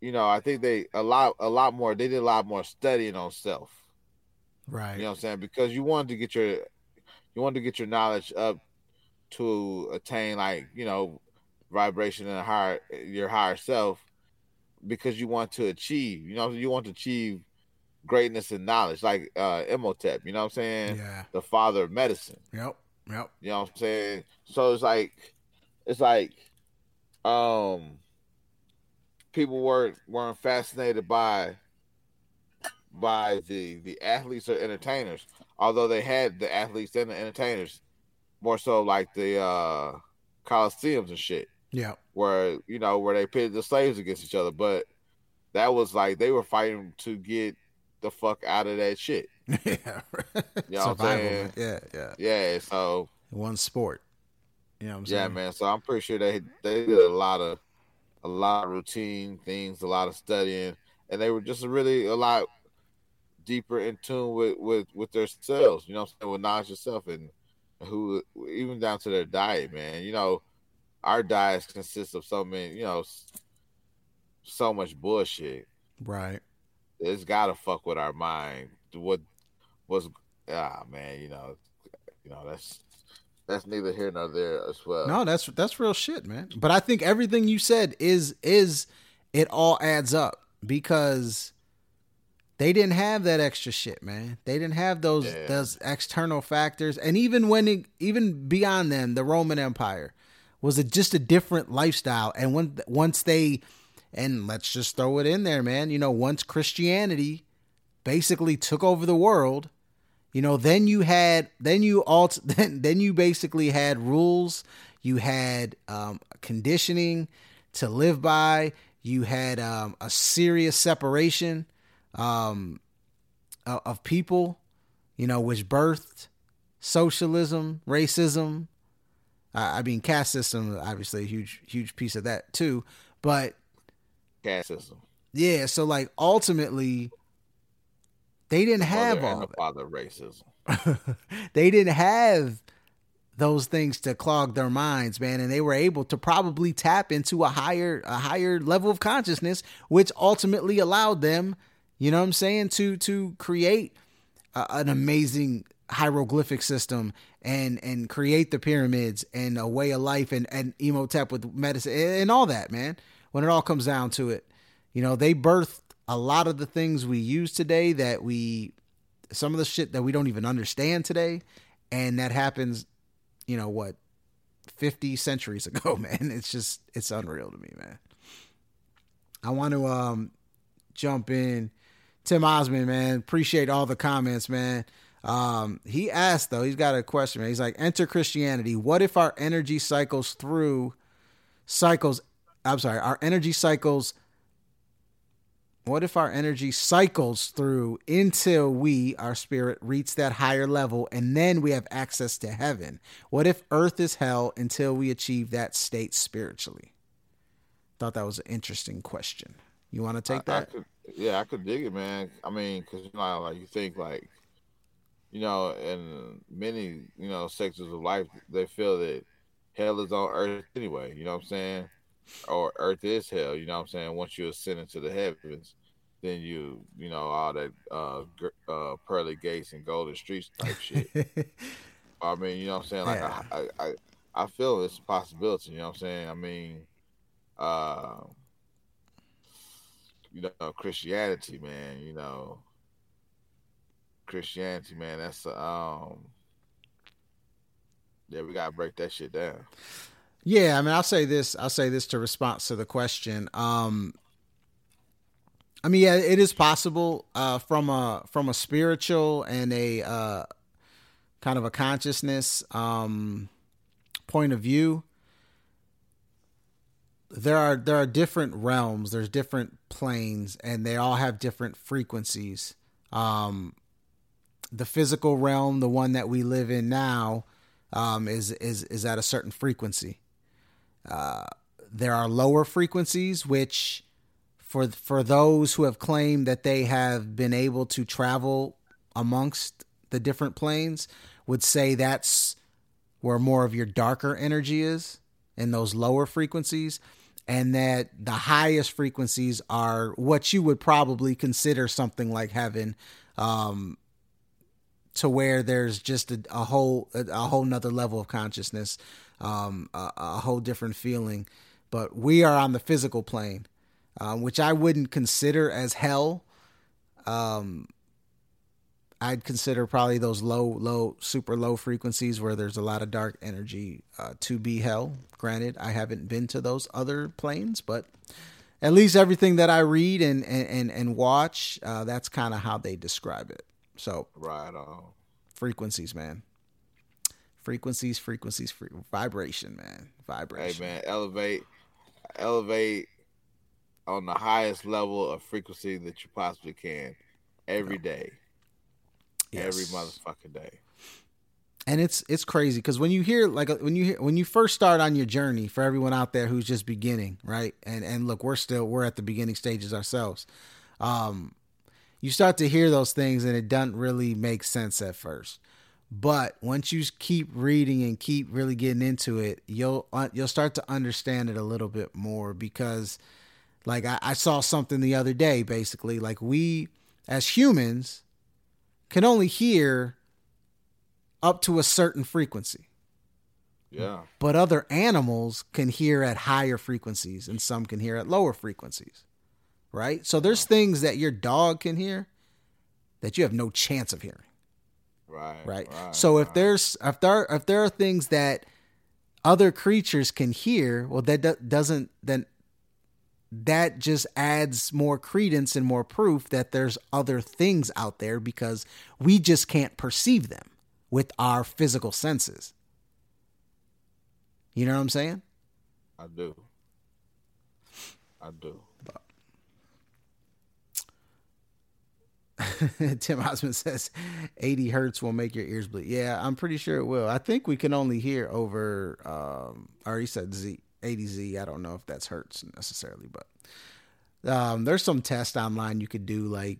you know, I think they a lot a lot more they did a lot more studying on self. Right. You know what I'm saying? Because you wanted to get your you wanted to get your knowledge up to attain like, you know, vibration and higher your higher self because you want to achieve, you know, you want to achieve greatness and knowledge, like uh Imhotep, you know what I'm saying? Yeah. The father of medicine. Yep. Yep. You know what I'm saying? So it's like it's like um people weren't weren't fascinated by by the the athletes or entertainers, although they had the athletes and the entertainers, more so like the uh coliseums and shit. Yeah, where you know where they pitted the slaves against each other, but that was like they were fighting to get the fuck out of that shit. *laughs* Yeah, you know what Yeah, yeah, yeah. So one sport. You know yeah, saying? Yeah, man. So I'm pretty sure they they did a lot of a lot of routine things, a lot of studying, and they were just really a lot deeper in tune with with with themselves. You know, what I'm saying with knowledge yourself and who even down to their diet, man. You know, our diets consist of so many, you know, so much bullshit. Right. It's gotta fuck with our mind. What was ah man, you know, you know that's that's neither here nor there as well. No, that's that's real shit, man. But I think everything you said is is it all adds up because they didn't have that extra shit, man. They didn't have those yeah. those external factors, and even when it, even beyond them, the Roman Empire was a, just a different lifestyle. And when once they, and let's just throw it in there, man. You know, once Christianity basically took over the world, you know, then you had then you alt *laughs* then then you basically had rules, you had um, conditioning to live by, you had um, a serious separation um, of people, you know, which birthed socialism, racism. Uh, I mean, caste system, obviously a huge, huge piece of that too. But caste system, yeah. So like, ultimately, they didn't have all the father racism. *laughs* they didn't have those things to clog their minds, man, and they were able to probably tap into a higher, a higher level of consciousness, which ultimately allowed them you know what I'm saying? To to create a, an amazing hieroglyphic system and and create the pyramids and a way of life and and Imhotep with medicine and all that, man. When it all comes down to it, you know, they birthed a lot of the things we use today that we some of the shit that we don't even understand today and that happens, you know, what 50 centuries ago, *laughs* man. It's just it's unreal to me, man. I want to um jump in Tim Osmond, man. Appreciate all the comments, man. Um, he asked though, he's got a question, man. He's like, enter Christianity. What if our energy cycles through cycles? I'm sorry, our energy cycles. What if our energy cycles through until we, our spirit, reach that higher level and then we have access to heaven? What if earth is hell until we achieve that state spiritually? Thought that was an interesting question. You want to take that? I could, yeah, I could dig it, man. I mean, because you know, like you think like, you know, in many you know sectors of life, they feel that hell is on earth anyway. You know what I'm saying? Or earth is hell. You know what I'm saying? Once you ascend into the heavens, then you you know all that uh, uh pearly gates and golden streets type shit. *laughs* I mean, you know what I'm saying? Like yeah. I, I I feel it's a possibility. You know what I'm saying? I mean, uh you know, Christianity, man, you know, Christianity, man, that's um, yeah, we gotta break that shit down. Yeah, I mean, I'll say this. I'll say this to response to the question. Um, I mean, yeah, it is possible uh, from a from a spiritual and a uh, kind of a consciousness um, point of view there are there are different realms there's different planes and they all have different frequencies um the physical realm the one that we live in now um is is is at a certain frequency. Uh there are lower frequencies which for for those who have claimed that they have been able to travel amongst the different planes would say that's where more of your darker energy is in those lower frequencies and that the highest frequencies are what you would probably consider something like heaven um, to where there's just a, a whole a, a, whole nother level of consciousness um, a, a, whole different feeling but we are on the physical plane um, which i wouldn't consider as hell um, I'd consider probably those low, low, super low frequencies where there's a lot of dark energy uh, to be hell. Granted, I haven't been to those other planes, but at least everything that I read and and and, watch, uh, that's kind of how they describe it. So right on frequencies, man. Frequencies, frequencies, free, vibration, man, vibration. Hey, man, elevate, elevate on the highest level of frequency that you possibly can every day. Yes. Every motherfucking day. and it's it's crazy because when you hear like when you hear when you first start on your journey for everyone out there who's just beginning right and and look we're still we're at the beginning stages ourselves um you start to hear those things and it doesn't really make sense at first but once you keep reading and keep really getting into it you'll uh, you'll start to understand it a little bit more because like I, I saw something the other day basically like we as humans can only hear up to a certain frequency. Yeah. But other animals can hear at higher frequencies and some can hear at lower frequencies. Right? So there's things that your dog can hear that you have no chance of hearing. Right. Right. right so right. if there's if there if there are things that other creatures can hear, well that do- doesn't then that just adds more credence and more proof that there's other things out there because we just can't perceive them with our physical senses. You know what I'm saying? I do. I do. *laughs* Tim Osmond says 80 hertz will make your ears bleed. Yeah, I'm pretty sure it will. I think we can only hear over, um, or he said Z, 80Z. I don't know if that's hertz necessarily, but um, there's some test online you could do, like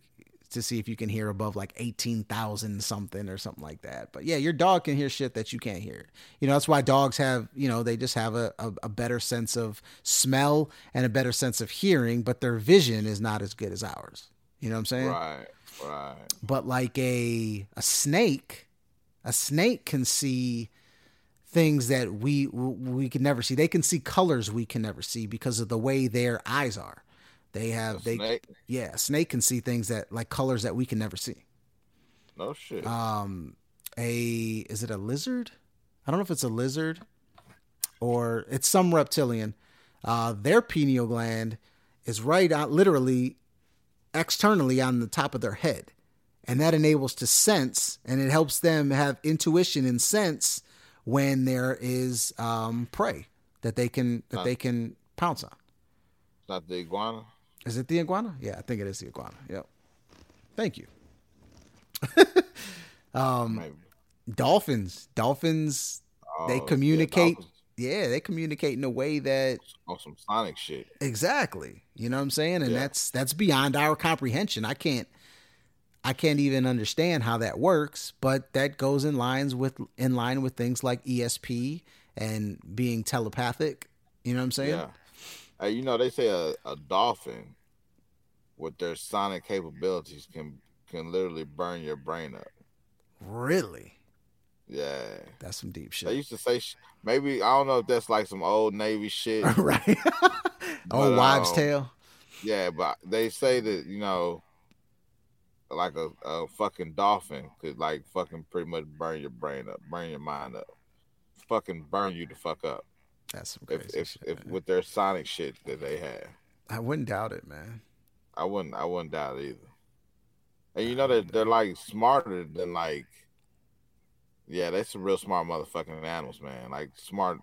to see if you can hear above like 18,000 something or something like that. But yeah, your dog can hear shit that you can't hear. You know, that's why dogs have, you know, they just have a, a, a, better sense of smell and a better sense of hearing, but their vision is not as good as ours. You know what I'm saying? Right, right. But like a a snake, a snake can see things that we we can never see. They can see colors we can never see because of the way their eyes are. They have A they snake? yeah, snake can see things that like colors that we can never see. No shit. Um a is it a lizard? I don't know if it's a lizard or it's some reptilian. Uh their pineal gland is right out literally externally on the top of their head. And that enables to sense and it helps them have intuition and sense when there is um prey that they can that Huh. they can pounce on. Not the iguana. Is it the iguana? Yeah, I think it is the iguana. Yep. Thank you. *laughs* Um, Maybe. Dolphins. Dolphins. They Oh, yeah, communicate. dolphins Yeah, they communicate in a way that on some sonic shit. exactly. You know what I'm saying? And Yeah. that's that's beyond our comprehension. I can't. I can't even understand how that works, but that goes in lines with in line with things like ESP and being telepathic. You know what I'm saying? Yeah. Hey, you know they say a, a dolphin with their sonic capabilities can can literally burn your brain up. Really? Yeah. That's some deep shit. They used to say sh- maybe I don't know if that's like some old Navy shit. *laughs* right. *laughs* old wives' um, tale. Yeah, but they say that you know, like a, a fucking dolphin could like fucking pretty much burn your brain up, burn your mind up, fucking burn you the fuck up. That's some crazy if, shit. if with their sonic shit that they have, I wouldn't doubt it, man. I wouldn't I wouldn't doubt it either. And you know that they're like smarter than like, yeah, they some real smart motherfucking animals, man. Like smart,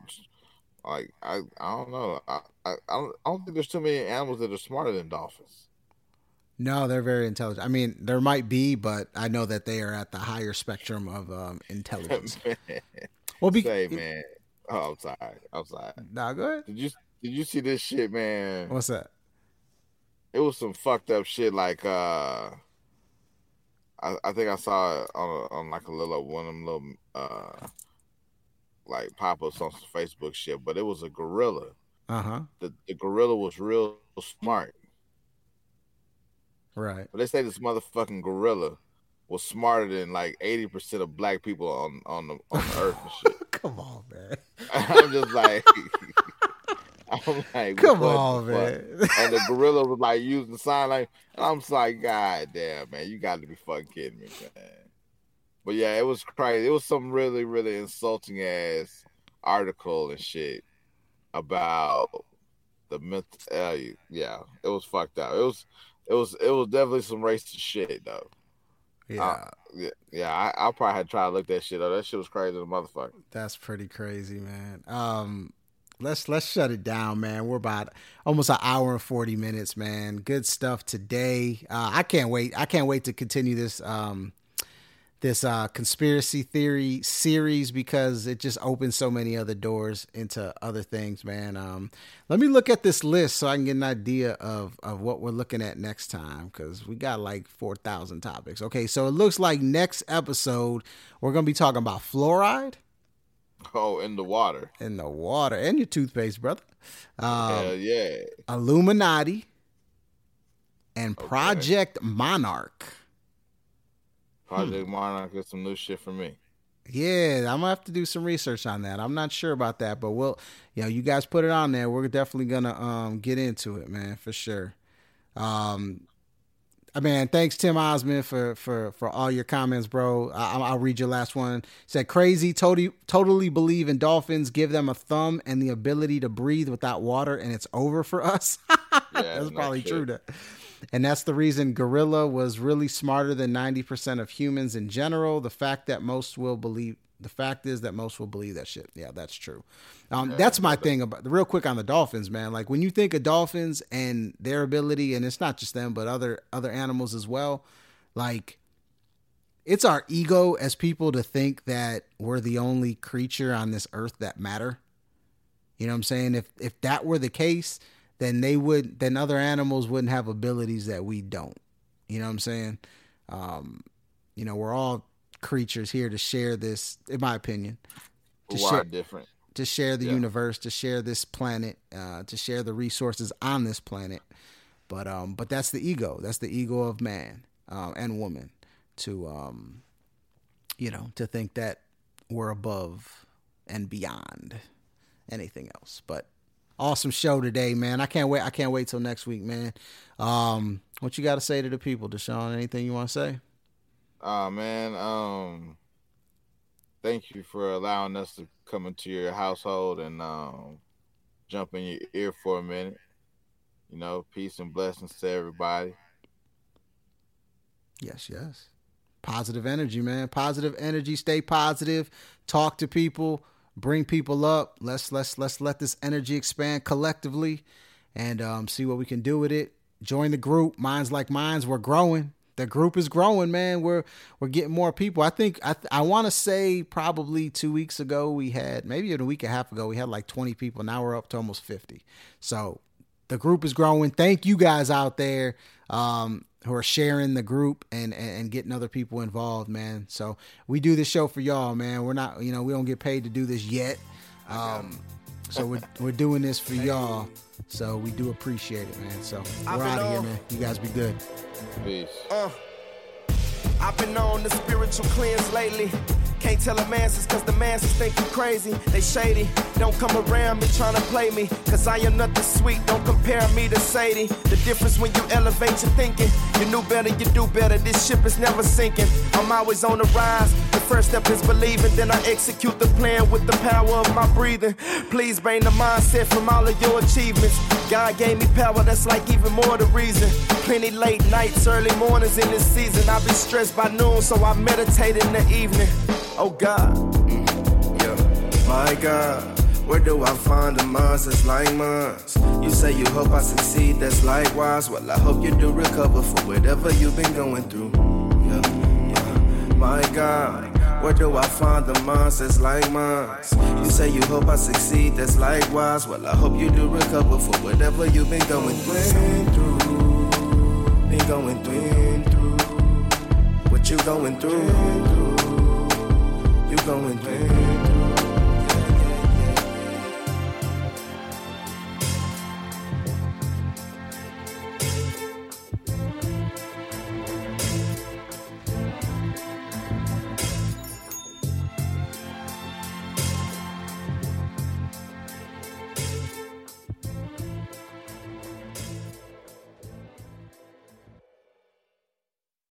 like I I don't know, I I, I don't I don't think there's too many animals that are smarter than dolphins. No, they're very intelligent. I mean, there might be, but I know that they are at the higher spectrum of um, intelligence. *laughs* Well, be- Say, man. Oh, I'm sorry. I'm sorry. Nah, go ahead. Did you did you see this shit, man? What's that? It was some fucked up shit. Like, uh, I I think I saw it on a, on like a little one of them little uh like pop ups on some Facebook shit. But it was a gorilla. Uh huh. The the gorilla was real smart. Right. But they say this motherfucking gorilla was smarter than like eighty percent of black people on on the on the earth and shit. *laughs* Come on, man. *laughs* I'm just like, *laughs* *laughs* I'm like, Come on, man. and the *laughs* gorilla was like using the sign language. And I'm just like, God damn, man, you got to be fucking kidding me, man. But yeah, it was crazy. It was some really, really insulting ass article and shit about the mental. Uh, yeah, it was fucked up. It was, it was, it was definitely some racist shit though. Yeah, Uh, yeah, yeah. I, I probably had to try to look that shit up. That shit was crazy, the motherfucker. that's pretty crazy, man. Um, let's let's shut it down, man. We're about almost an hour and forty minutes, man. Good stuff today. Uh, I can't wait. I can't wait to continue this um this uh, conspiracy theory series because it just opens so many other doors into other things, man. Um, let me look at this list so I can get an idea of, of what we're looking at next time because we got like 4,000 topics. Okay, so it looks like next episode we're to be talking about fluoride. Oh, in the water. In the water. And your toothpaste, brother. Um, Hell yeah. Illuminati and okay. Project Monarch. Project hmm. Monarch is some new shit for me. Yeah, I'm gonna have to do some research on that. I'm not sure about that, but we'll, you know, you guys put it on there. We're definitely gonna um get into it, man, for sure. Um, Uh, I mean, thanks Tim Osmond for for for all your comments, bro. I, will read your last one. said crazy, totally totally believe in dolphins. Give them a thumb and the ability to breathe without water, and it's over for us. *laughs* yeah, That's probably true. That and that's the reason gorilla was really smarter than 90% of humans in general. The fact that most will believe the fact is that most will believe that shit. Yeah, that's true. Um, yeah, that's my thing about real quick on the dolphins, man. Like when you think of dolphins and their ability, and it's not just them, but other other animals as well. Like it's our ego as people to think that we're the only creature on this earth that matter. You know what I'm saying? If if that were the case, then they would then other animals wouldn't have abilities that we don't. You know what I'm saying? Um, you know, we're all creatures here to share this, in my opinion. To share different. To share the yeah. universe, to share this planet, uh, to share the resources on this planet. But um, but that's the ego. That's the ego of man uh, and woman to um, you know, to think that we're above and beyond anything else. But awesome show today, man. I can't wait. I can't wait till next week, man. Um, what you got to say to the people, Deshaun? Anything you want to say? Uh man, um, thank you for allowing us to come into your household and um, jump in your ear for a minute. You know, peace and blessings to everybody. Yes, yes. Positive energy, man. Positive energy. Stay positive. Talk to people bring people up. Let's let's let's let this energy expand collectively, and um, see what we can do with it. Join the group. Minds like minds. We're growing. The group is growing, man. We're we're getting more people. I think I I want to say probably two weeks ago we had maybe a week and a half ago we had like twenty people. Now we're up to almost fifty. So the group is growing. Thank you guys out there. Um, who are sharing the group and, and getting other people involved, man. So we do this show for y'all, man. We're not, you know, we don't get paid to do this yet. Um, so we're, we're doing this for y'all. So we do appreciate it, man. So we're out of here, man. You guys be good. Peace. Uh, I've been on the spiritual cleanse lately. Can't tell the masses cause the masses think you crazy. They shady. Don't come around me trying to play me. Cause I am nothing sweet. Don't compare me to Sadie. The difference when you elevate your thinking. You knew better, you do better. This ship is never sinking. I'm always on the rise. The first step is believing. Then I execute the plan with the power of my breathing. Please bring the mindset from all of your achievements. God gave me power, that's like even more the reason. Plenty late nights, early mornings in this season. I be stressed by noon, so I meditate in the evening. Oh God. Mm, yeah. My God. Where do I find the monsters like mine? You say you hope I succeed, that's likewise. Well, I hope you do recover for whatever you've been going through. Yeah, yeah. My God. Where do I find the monsters like mine? You say you hope I succeed, that's likewise. Well, I hope you do recover for whatever you've been going through. Been going through. What you going through? Going through.